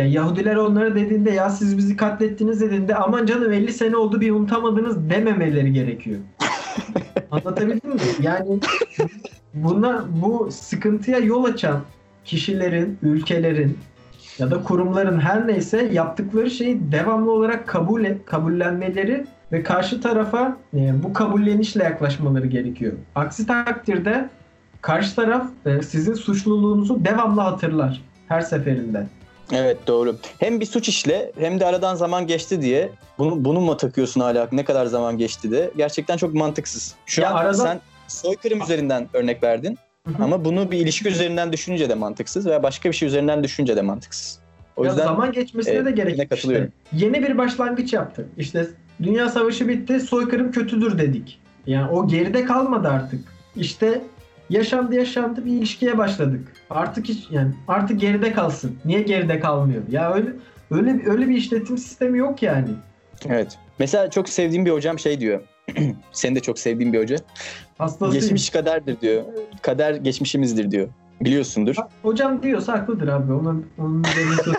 Speaker 2: ya Yahudiler onlara dediğinde ya siz bizi katlettiniz dediğinde aman canım 50 sene oldu bir unutamadınız dememeleri gerekiyor. Anlatabildim mi? Yani buna bu sıkıntıya yol açan kişilerin, ülkelerin ya da kurumların her neyse yaptıkları şeyi devamlı olarak kabul kabullenmeleri ve karşı tarafa e, bu kabullenişle yaklaşmaları gerekiyor. Aksi takdirde karşı taraf e, sizin suçluluğunuzu devamlı hatırlar her seferinde.
Speaker 3: Evet doğru. Hem bir suç işle hem de aradan zaman geçti diye bunu, bunu mu takıyorsun hala ne kadar zaman geçti de gerçekten çok mantıksız. Şu
Speaker 2: Ya
Speaker 3: an
Speaker 2: aradan-
Speaker 3: sen soykırım üzerinden örnek verdin
Speaker 2: Hı hı.
Speaker 3: ama bunu bir ilişki üzerinden düşününce de mantıksız veya başka bir şey üzerinden düşünce de mantıksız. O
Speaker 2: Ya
Speaker 3: yüzden
Speaker 2: zaman geçmesine
Speaker 3: e,
Speaker 2: de gerek yok işte. Yeni bir başlangıç yaptık. İşte Dünya Savaşı bitti, soykırım kötüdür dedik. Yani o geride kalmadı artık. İşte yaşandı yaşandı bir ilişkiye başladık. Artık hiç yani artık geride kalsın. Niye geride kalmıyor? Ya öyle öyle öyle bir işletim sistemi yok yani.
Speaker 3: evet. Mesela çok sevdiğim bir hocam şey diyor. Senin de çok sevdiğin bir hoca.
Speaker 2: Hastasıyım.
Speaker 3: Geçmiş kaderdir diyor. Kader geçmişimizdir diyor. Biliyorsundur.
Speaker 2: Hocam diyorsa haklıdır abi. Ona, onun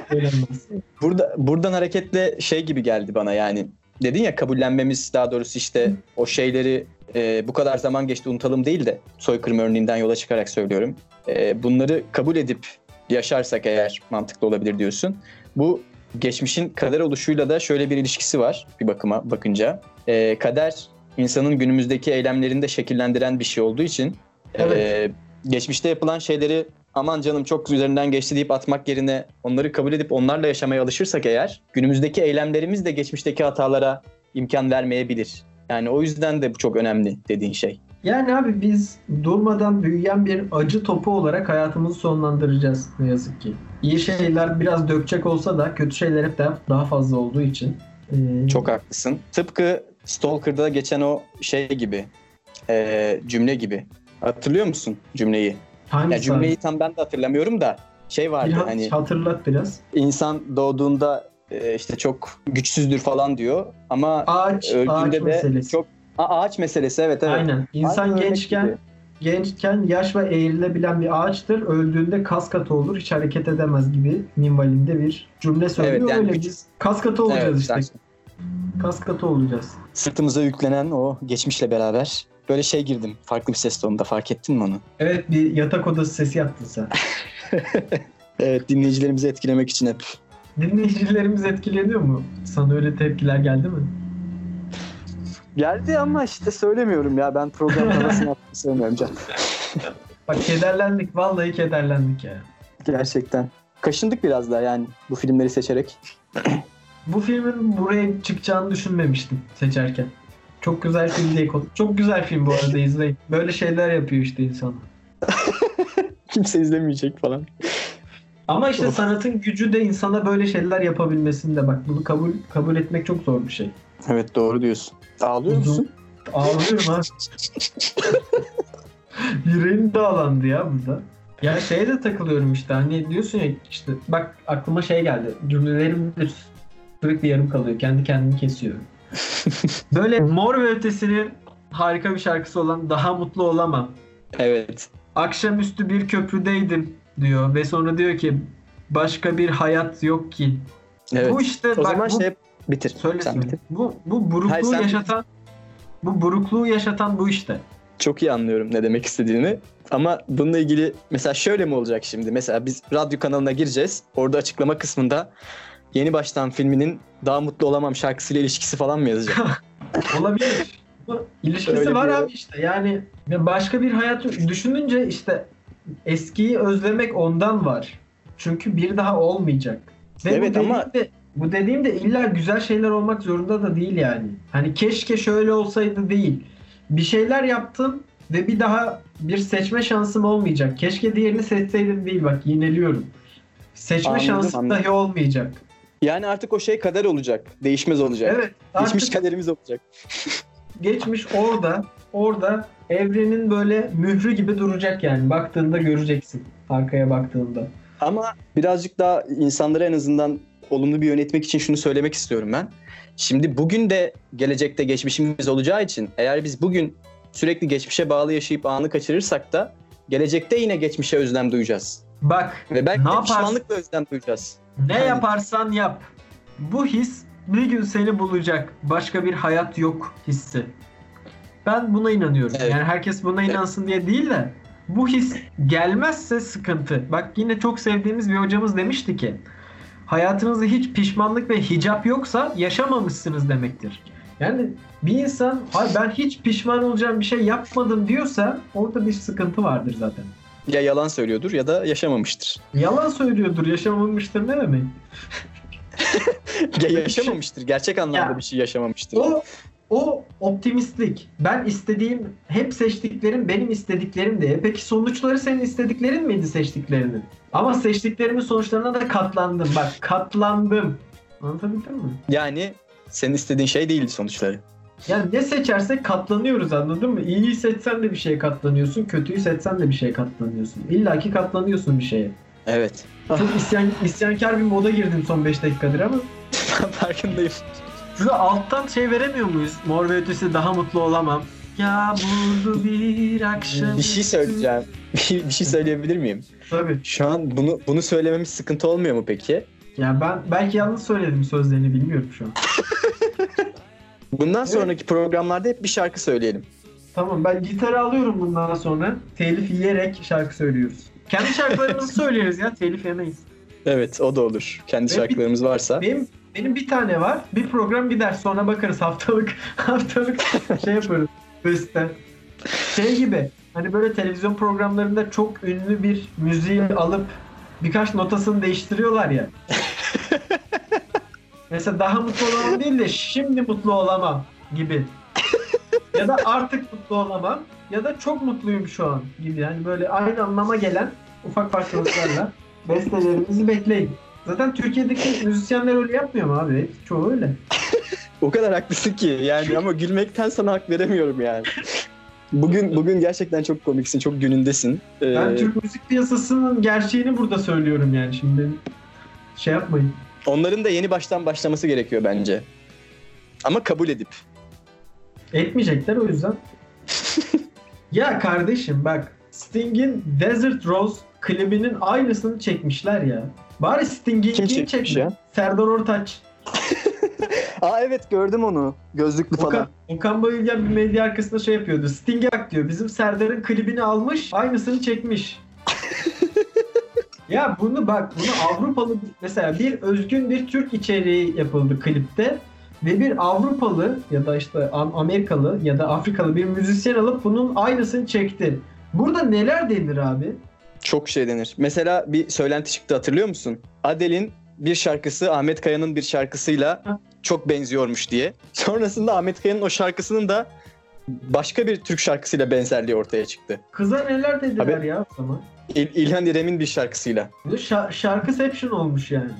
Speaker 2: söylenmez.
Speaker 3: Burada buradan hareketle şey gibi geldi bana yani. Dedin ya kabullenmemiz daha doğrusu işte o şeyleri e, bu kadar zaman geçti unutalım değil de soykırım örneğinden yola çıkarak söylüyorum. E, bunları kabul edip yaşarsak eğer mantıklı olabilir diyorsun. Bu geçmişin kader oluşuyla da şöyle bir ilişkisi var bir bakıma bakınca. E, kader insanın günümüzdeki eylemlerini de şekillendiren bir şey olduğu için e,
Speaker 2: Evet.
Speaker 3: geçmişte yapılan şeyleri aman canım çok üzerinden geçti deyip atmak yerine onları kabul edip onlarla yaşamaya alışırsak eğer günümüzdeki eylemlerimiz de geçmişteki hatalara imkan vermeyebilir. Yani o yüzden de bu çok önemli dediğin şey.
Speaker 2: Yani abi biz durmadan büyüyen bir acı topu olarak hayatımızı sonlandıracağız ne yazık ki. İyi şeyler biraz dökecek olsa da kötü şeyler hep daha, daha fazla olduğu için. Ee,
Speaker 3: Çok haklısın. Tıpkı Stalker'da geçen o şey gibi e, cümle gibi. Hatırlıyor musun cümleyi?
Speaker 2: hangisi
Speaker 3: Ya cümleyi
Speaker 2: abi?
Speaker 3: tam ben de hatırlamıyorum da şey vardı
Speaker 2: Biraz
Speaker 3: hani
Speaker 2: hatırlat biraz.
Speaker 3: insan doğduğunda e, işte çok güçsüzdür falan diyor ama
Speaker 2: Ağaç, ağaç
Speaker 3: öldüğünde de
Speaker 2: meselesi.
Speaker 3: çok A- ağaç meselesi evet evet.
Speaker 2: Aynen. İnsan
Speaker 3: Aynı
Speaker 2: gençken
Speaker 3: gibi.
Speaker 2: gençken yaş ve eğrilebilen bir ağaçtır. Öldüğünde kas katı olur. Hiç hareket edemez gibi minvalinde bir cümle söylüyor.
Speaker 3: Evet, yani
Speaker 2: Öyle
Speaker 3: güç-
Speaker 2: biz kas katı olacağız
Speaker 3: Evet,
Speaker 2: işte.
Speaker 3: sen-
Speaker 2: Kas katı olacağız.
Speaker 3: sırtımıza yüklenen o geçmişle beraber böyle şey girdim. Farklı bir ses tonunda fark ettin mi onu?
Speaker 2: Evet bir yatak odası sesi yaptın sen.
Speaker 3: Evet dinleyicilerimizi etkilemek için hep.
Speaker 2: Dinleyicilerimiz etkileniyor mu? Sana öyle tepkiler geldi mi?
Speaker 3: Geldi ama işte söylemiyorum ya. Ben programda nasıl yaptığımı söylemiyorum Can.
Speaker 2: Bak kederlendik. Vallahi kederlendik ya.
Speaker 3: Gerçekten. Kaşındık biraz daha yani bu filmleri seçerek.
Speaker 2: Bu filmin buraya çıkacağını düşünmemiştim seçerken. Çok güzel film diye konu. Çok güzel film bu arada izleyin. Böyle şeyler yapıyor işte insan.
Speaker 3: Kimse izlemeyecek falan.
Speaker 2: Ama işte
Speaker 3: Of.
Speaker 2: sanatın gücü de insana böyle şeyler yapabilmesinde bak bunu kabul kabul etmek çok zor bir şey.
Speaker 3: Evet doğru diyorsun. Ağlıyor
Speaker 2: Uzun.
Speaker 3: musun?
Speaker 2: Ağlıyorum ha. Yüreğim dağlandı ya burada. Ya şeye de takılıyorum işte hani diyorsun ya işte bak aklıma şey geldi. Cümlelerim de sürekli yarım kalıyor. Kendi kendimi kesiyor. Böyle Mor ve Ötesi'nin harika bir şarkısı olan Daha Mutlu Olamam.
Speaker 3: Evet.
Speaker 2: Akşamüstü bir köprüdeydim diyor ve sonra diyor ki başka bir hayat yok ki.
Speaker 3: Evet.
Speaker 2: Bu işte
Speaker 3: o
Speaker 2: bak
Speaker 3: zaman
Speaker 2: bu,
Speaker 3: şey bitir.
Speaker 2: söyle
Speaker 3: Sen bitir.
Speaker 2: Bu bu burukluğu
Speaker 3: Hayır, sen-
Speaker 2: yaşatan bu burukluğu yaşatan bu işte.
Speaker 3: Çok iyi anlıyorum ne demek istediğini. Ama bununla ilgili mesela şöyle mi olacak şimdi? Mesela biz radyo kanalına gireceğiz. Orada açıklama kısmında Yeni Baştan filminin Daha Mutlu Olamam şarkısıyla ilişkisi falan mı yazacak?
Speaker 2: Olabilir. Bu ilişkisi
Speaker 3: Öyle
Speaker 2: var
Speaker 3: bir-
Speaker 2: abi işte. Yani başka bir hayat düşününce işte eskiyi özlemek ondan var. Çünkü bir daha olmayacak. Ve
Speaker 3: Evet
Speaker 2: bu
Speaker 3: ama-
Speaker 2: de, bu dediğim de illa güzel şeyler olmak zorunda da değil yani. Hani keşke şöyle olsaydı değil. Bir şeyler yaptım ve bir daha bir seçme şansım olmayacak. Keşke diğerini seçseydim değil bak yineliyorum. Seçme
Speaker 3: Anladım,
Speaker 2: şansım
Speaker 3: anladım.
Speaker 2: dahi olmayacak.
Speaker 3: Yani artık o şey kader olacak. Değişmez olacak.
Speaker 2: Evet.
Speaker 3: Geçmiş kaderimiz olacak.
Speaker 2: geçmiş orada orada evrenin böyle mührü gibi duracak yani baktığında göreceksin arkaya baktığında.
Speaker 3: Ama birazcık daha insanları en azından olumlu bir yönetmek için şunu söylemek istiyorum ben. Şimdi bugün de gelecekte geçmişimiz olacağı için eğer biz bugün sürekli geçmişe bağlı yaşayıp anı kaçırırsak da gelecekte yine geçmişe özlem duyacağız.
Speaker 2: Bak
Speaker 3: Ve belki
Speaker 2: Ne yaparsın?
Speaker 3: pişmanlıkla özlem duyacağız.
Speaker 2: ne
Speaker 3: Yani-
Speaker 2: yaparsan yap bu his bir gün seni bulacak başka bir hayat yok hissi. Ben buna inanıyorum.
Speaker 3: Evet.
Speaker 2: Yani herkes buna inansın diye değil de bu his gelmezse sıkıntı. Bak yine çok sevdiğimiz bir hocamız demişti ki hayatınızda hiç pişmanlık ve hicap yoksa yaşamamışsınız demektir. Yani bir insan "Hayır, ben hiç pişman olacağım bir şey yapmadım diyorsa orada bir sıkıntı vardır zaten.
Speaker 3: Ya yalan söylüyordur ya da yaşamamıştır.
Speaker 2: Yalan söylüyordur, yaşamamıştır ne demek?
Speaker 3: Ya yaşamamıştır. Gerçek anlamda
Speaker 2: Ya.
Speaker 3: bir şey yaşamamıştır.
Speaker 2: O o optimistlik. Ben istediğim, hep seçtiklerim benim istediklerim diye. Peki sonuçları senin istediklerin miydi seçtiklerinin? Ama seçtiklerimin sonuçlarına da katlandım. Bak katlandım. Anlatabildim mi?
Speaker 3: Yani senin istediğin şey değildi sonuçları.
Speaker 2: Yani ne seçersek katlanıyoruz anladın mı? İyiyi seçsen de bir şeye katlanıyorsun, kötüyü seçsen de bir şeye katlanıyorsun. İlla ki katlanıyorsun bir şeye.
Speaker 3: Evet.
Speaker 2: Çok isyan, isyankar bir moda girdim son 5 dakikadır ama.
Speaker 3: Farkındayım.
Speaker 2: Şurada alttan şey veremiyor muyuz? Mor ve ötesi daha mutlu olamam. Yağmurlu bir akşam.
Speaker 3: Bir şey söyleyeceğim. Bir, bir şey söyleyebilir miyim?
Speaker 2: Tabii.
Speaker 3: Şu an bunu bunu söylememiz sıkıntı olmuyor mu peki?
Speaker 2: Ya ben belki yanlış söyledim sözlerini bilmiyorum şu an.
Speaker 3: Bundan sonraki programlarda hep bir şarkı söyleyelim.
Speaker 2: Tamam ben gitarı alıyorum bundan sonra. Telif yiyerek şarkı söylüyoruz. Kendi şarkılarımızı söyleriz ya telif yemeyiz.
Speaker 3: Evet o da olur. Kendi
Speaker 2: Ve
Speaker 3: şarkılarımız varsa.
Speaker 2: Benim benim bir tane var. Bir program bir ders sonra bakarız haftalık haftalık şey yaparız. Beste. Şey gibi hani böyle televizyon programlarında çok ünlü bir müziği alıp birkaç notasını değiştiriyorlar ya. Mesela daha mutlu olamam değil de şimdi mutlu olamam gibi. ya da artık mutlu olamam ya da çok mutluyum şu an gibi. Yani böyle aynı anlama gelen ufak farklılıklarla bestelerimizi bekleyin. Zaten Türkiye'deki müzisyenler öyle yapmıyor mu abi? Çoğu öyle.
Speaker 3: O kadar haklısın ki yani ama gülmekten sana hak veremiyorum yani. Bugün bugün gerçekten çok komiksin, çok günündesin. Ee,
Speaker 2: Ben Türk müzik piyasasının gerçeğini burada söylüyorum yani şimdi. Şey yapmayın.
Speaker 3: onların da yeni baştan başlaması gerekiyor bence. Ama kabul edip.
Speaker 2: Etmeyecekler o yüzden. ya kardeşim bak Sting'in Desert Rose klibinin aynısını çekmişler ya. Bari
Speaker 3: Kim
Speaker 2: Sting'inkini
Speaker 3: çekmiş ya?
Speaker 2: Serdar Ortaç.
Speaker 3: Aa evet gördüm onu. Gözlüklü falan.
Speaker 2: Okan, Okan Bayülgen bir medya arkasında şey yapıyordu. Sting'e bak diyor. Bizim Serdar'ın klibini almış, aynısını çekmiş. ya bunu bak, bunu Avrupalı mesela bir özgün bir Türk içeriği yapıldı klipte. ve bir Avrupalı ya da işte Am- Amerikalı ya da Afrikalı bir müzisyen alıp bunun aynısını çekti. Burada neler denir abi?
Speaker 3: Çok şey denir. Mesela bir söylenti çıktı hatırlıyor musun? Adele'in bir şarkısı Ahmet Kaya'nın bir şarkısıyla çok benziyormuş diye. Sonrasında Ahmet Kaya'nın o şarkısının da başka bir Türk şarkısıyla benzerliği ortaya çıktı.
Speaker 2: Kıza neler dediler
Speaker 3: Abi-
Speaker 2: ya o zaman?
Speaker 3: İl- İlhan İrem'in bir şarkısıyla.
Speaker 2: Bu şa- şarkıception olmuş yani.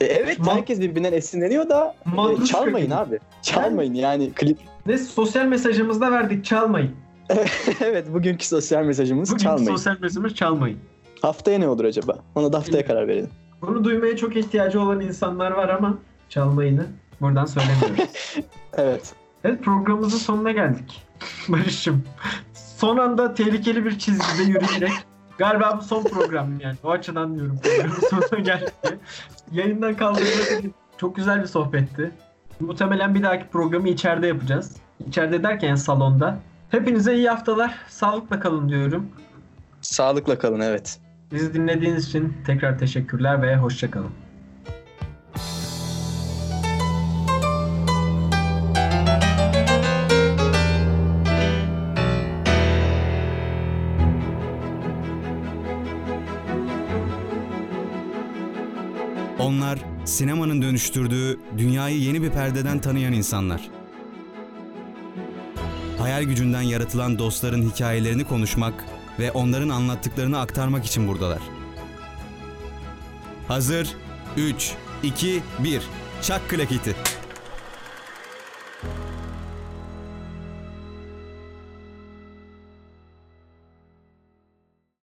Speaker 3: E, evet
Speaker 2: Ma-
Speaker 3: herkes birbirinden esinleniyor da e, çalmayın
Speaker 2: gibi.
Speaker 3: abi. Çalmayın yani klip.
Speaker 2: Ve sosyal mesajımızda verdik çalmayın.
Speaker 3: evet bugünkü sosyal mesajımız
Speaker 2: Bugün
Speaker 3: çalmayın.
Speaker 2: sosyal mesajımız çalmayın.
Speaker 3: Haftaya ne olur acaba? Ona da haftaya karar verelim.
Speaker 2: Bunu duymaya çok ihtiyacı olan insanlar var ama çalmayını buradan söylemiyoruz.
Speaker 3: Evet.
Speaker 2: evet programımızın sonuna geldik. Barış'ım. Son anda tehlikeli bir çizgide yürüyerek galiba bu son program yani. O açıdan diyorum programın sonuna geldik. Yayından kaldırmak çok güzel bir sohbetti. Muhtemelen bir dahaki programı içeride yapacağız. İçeride derken salonda. Hepinize iyi haftalar. Sağlıkla kalın diyorum.
Speaker 3: Sağlıkla kalın evet.
Speaker 2: Bizi dinlediğiniz için tekrar teşekkürler ve hoşçakalın.
Speaker 1: Onlar sinemanın dönüştürdüğü dünyayı yeni bir perdeden tanıyan insanlar. Hayal gücünden yaratılan dostların hikayelerini konuşmak ve onların anlattıklarını aktarmak için buradalar. Hazır 3 2 1 Çak klaketi.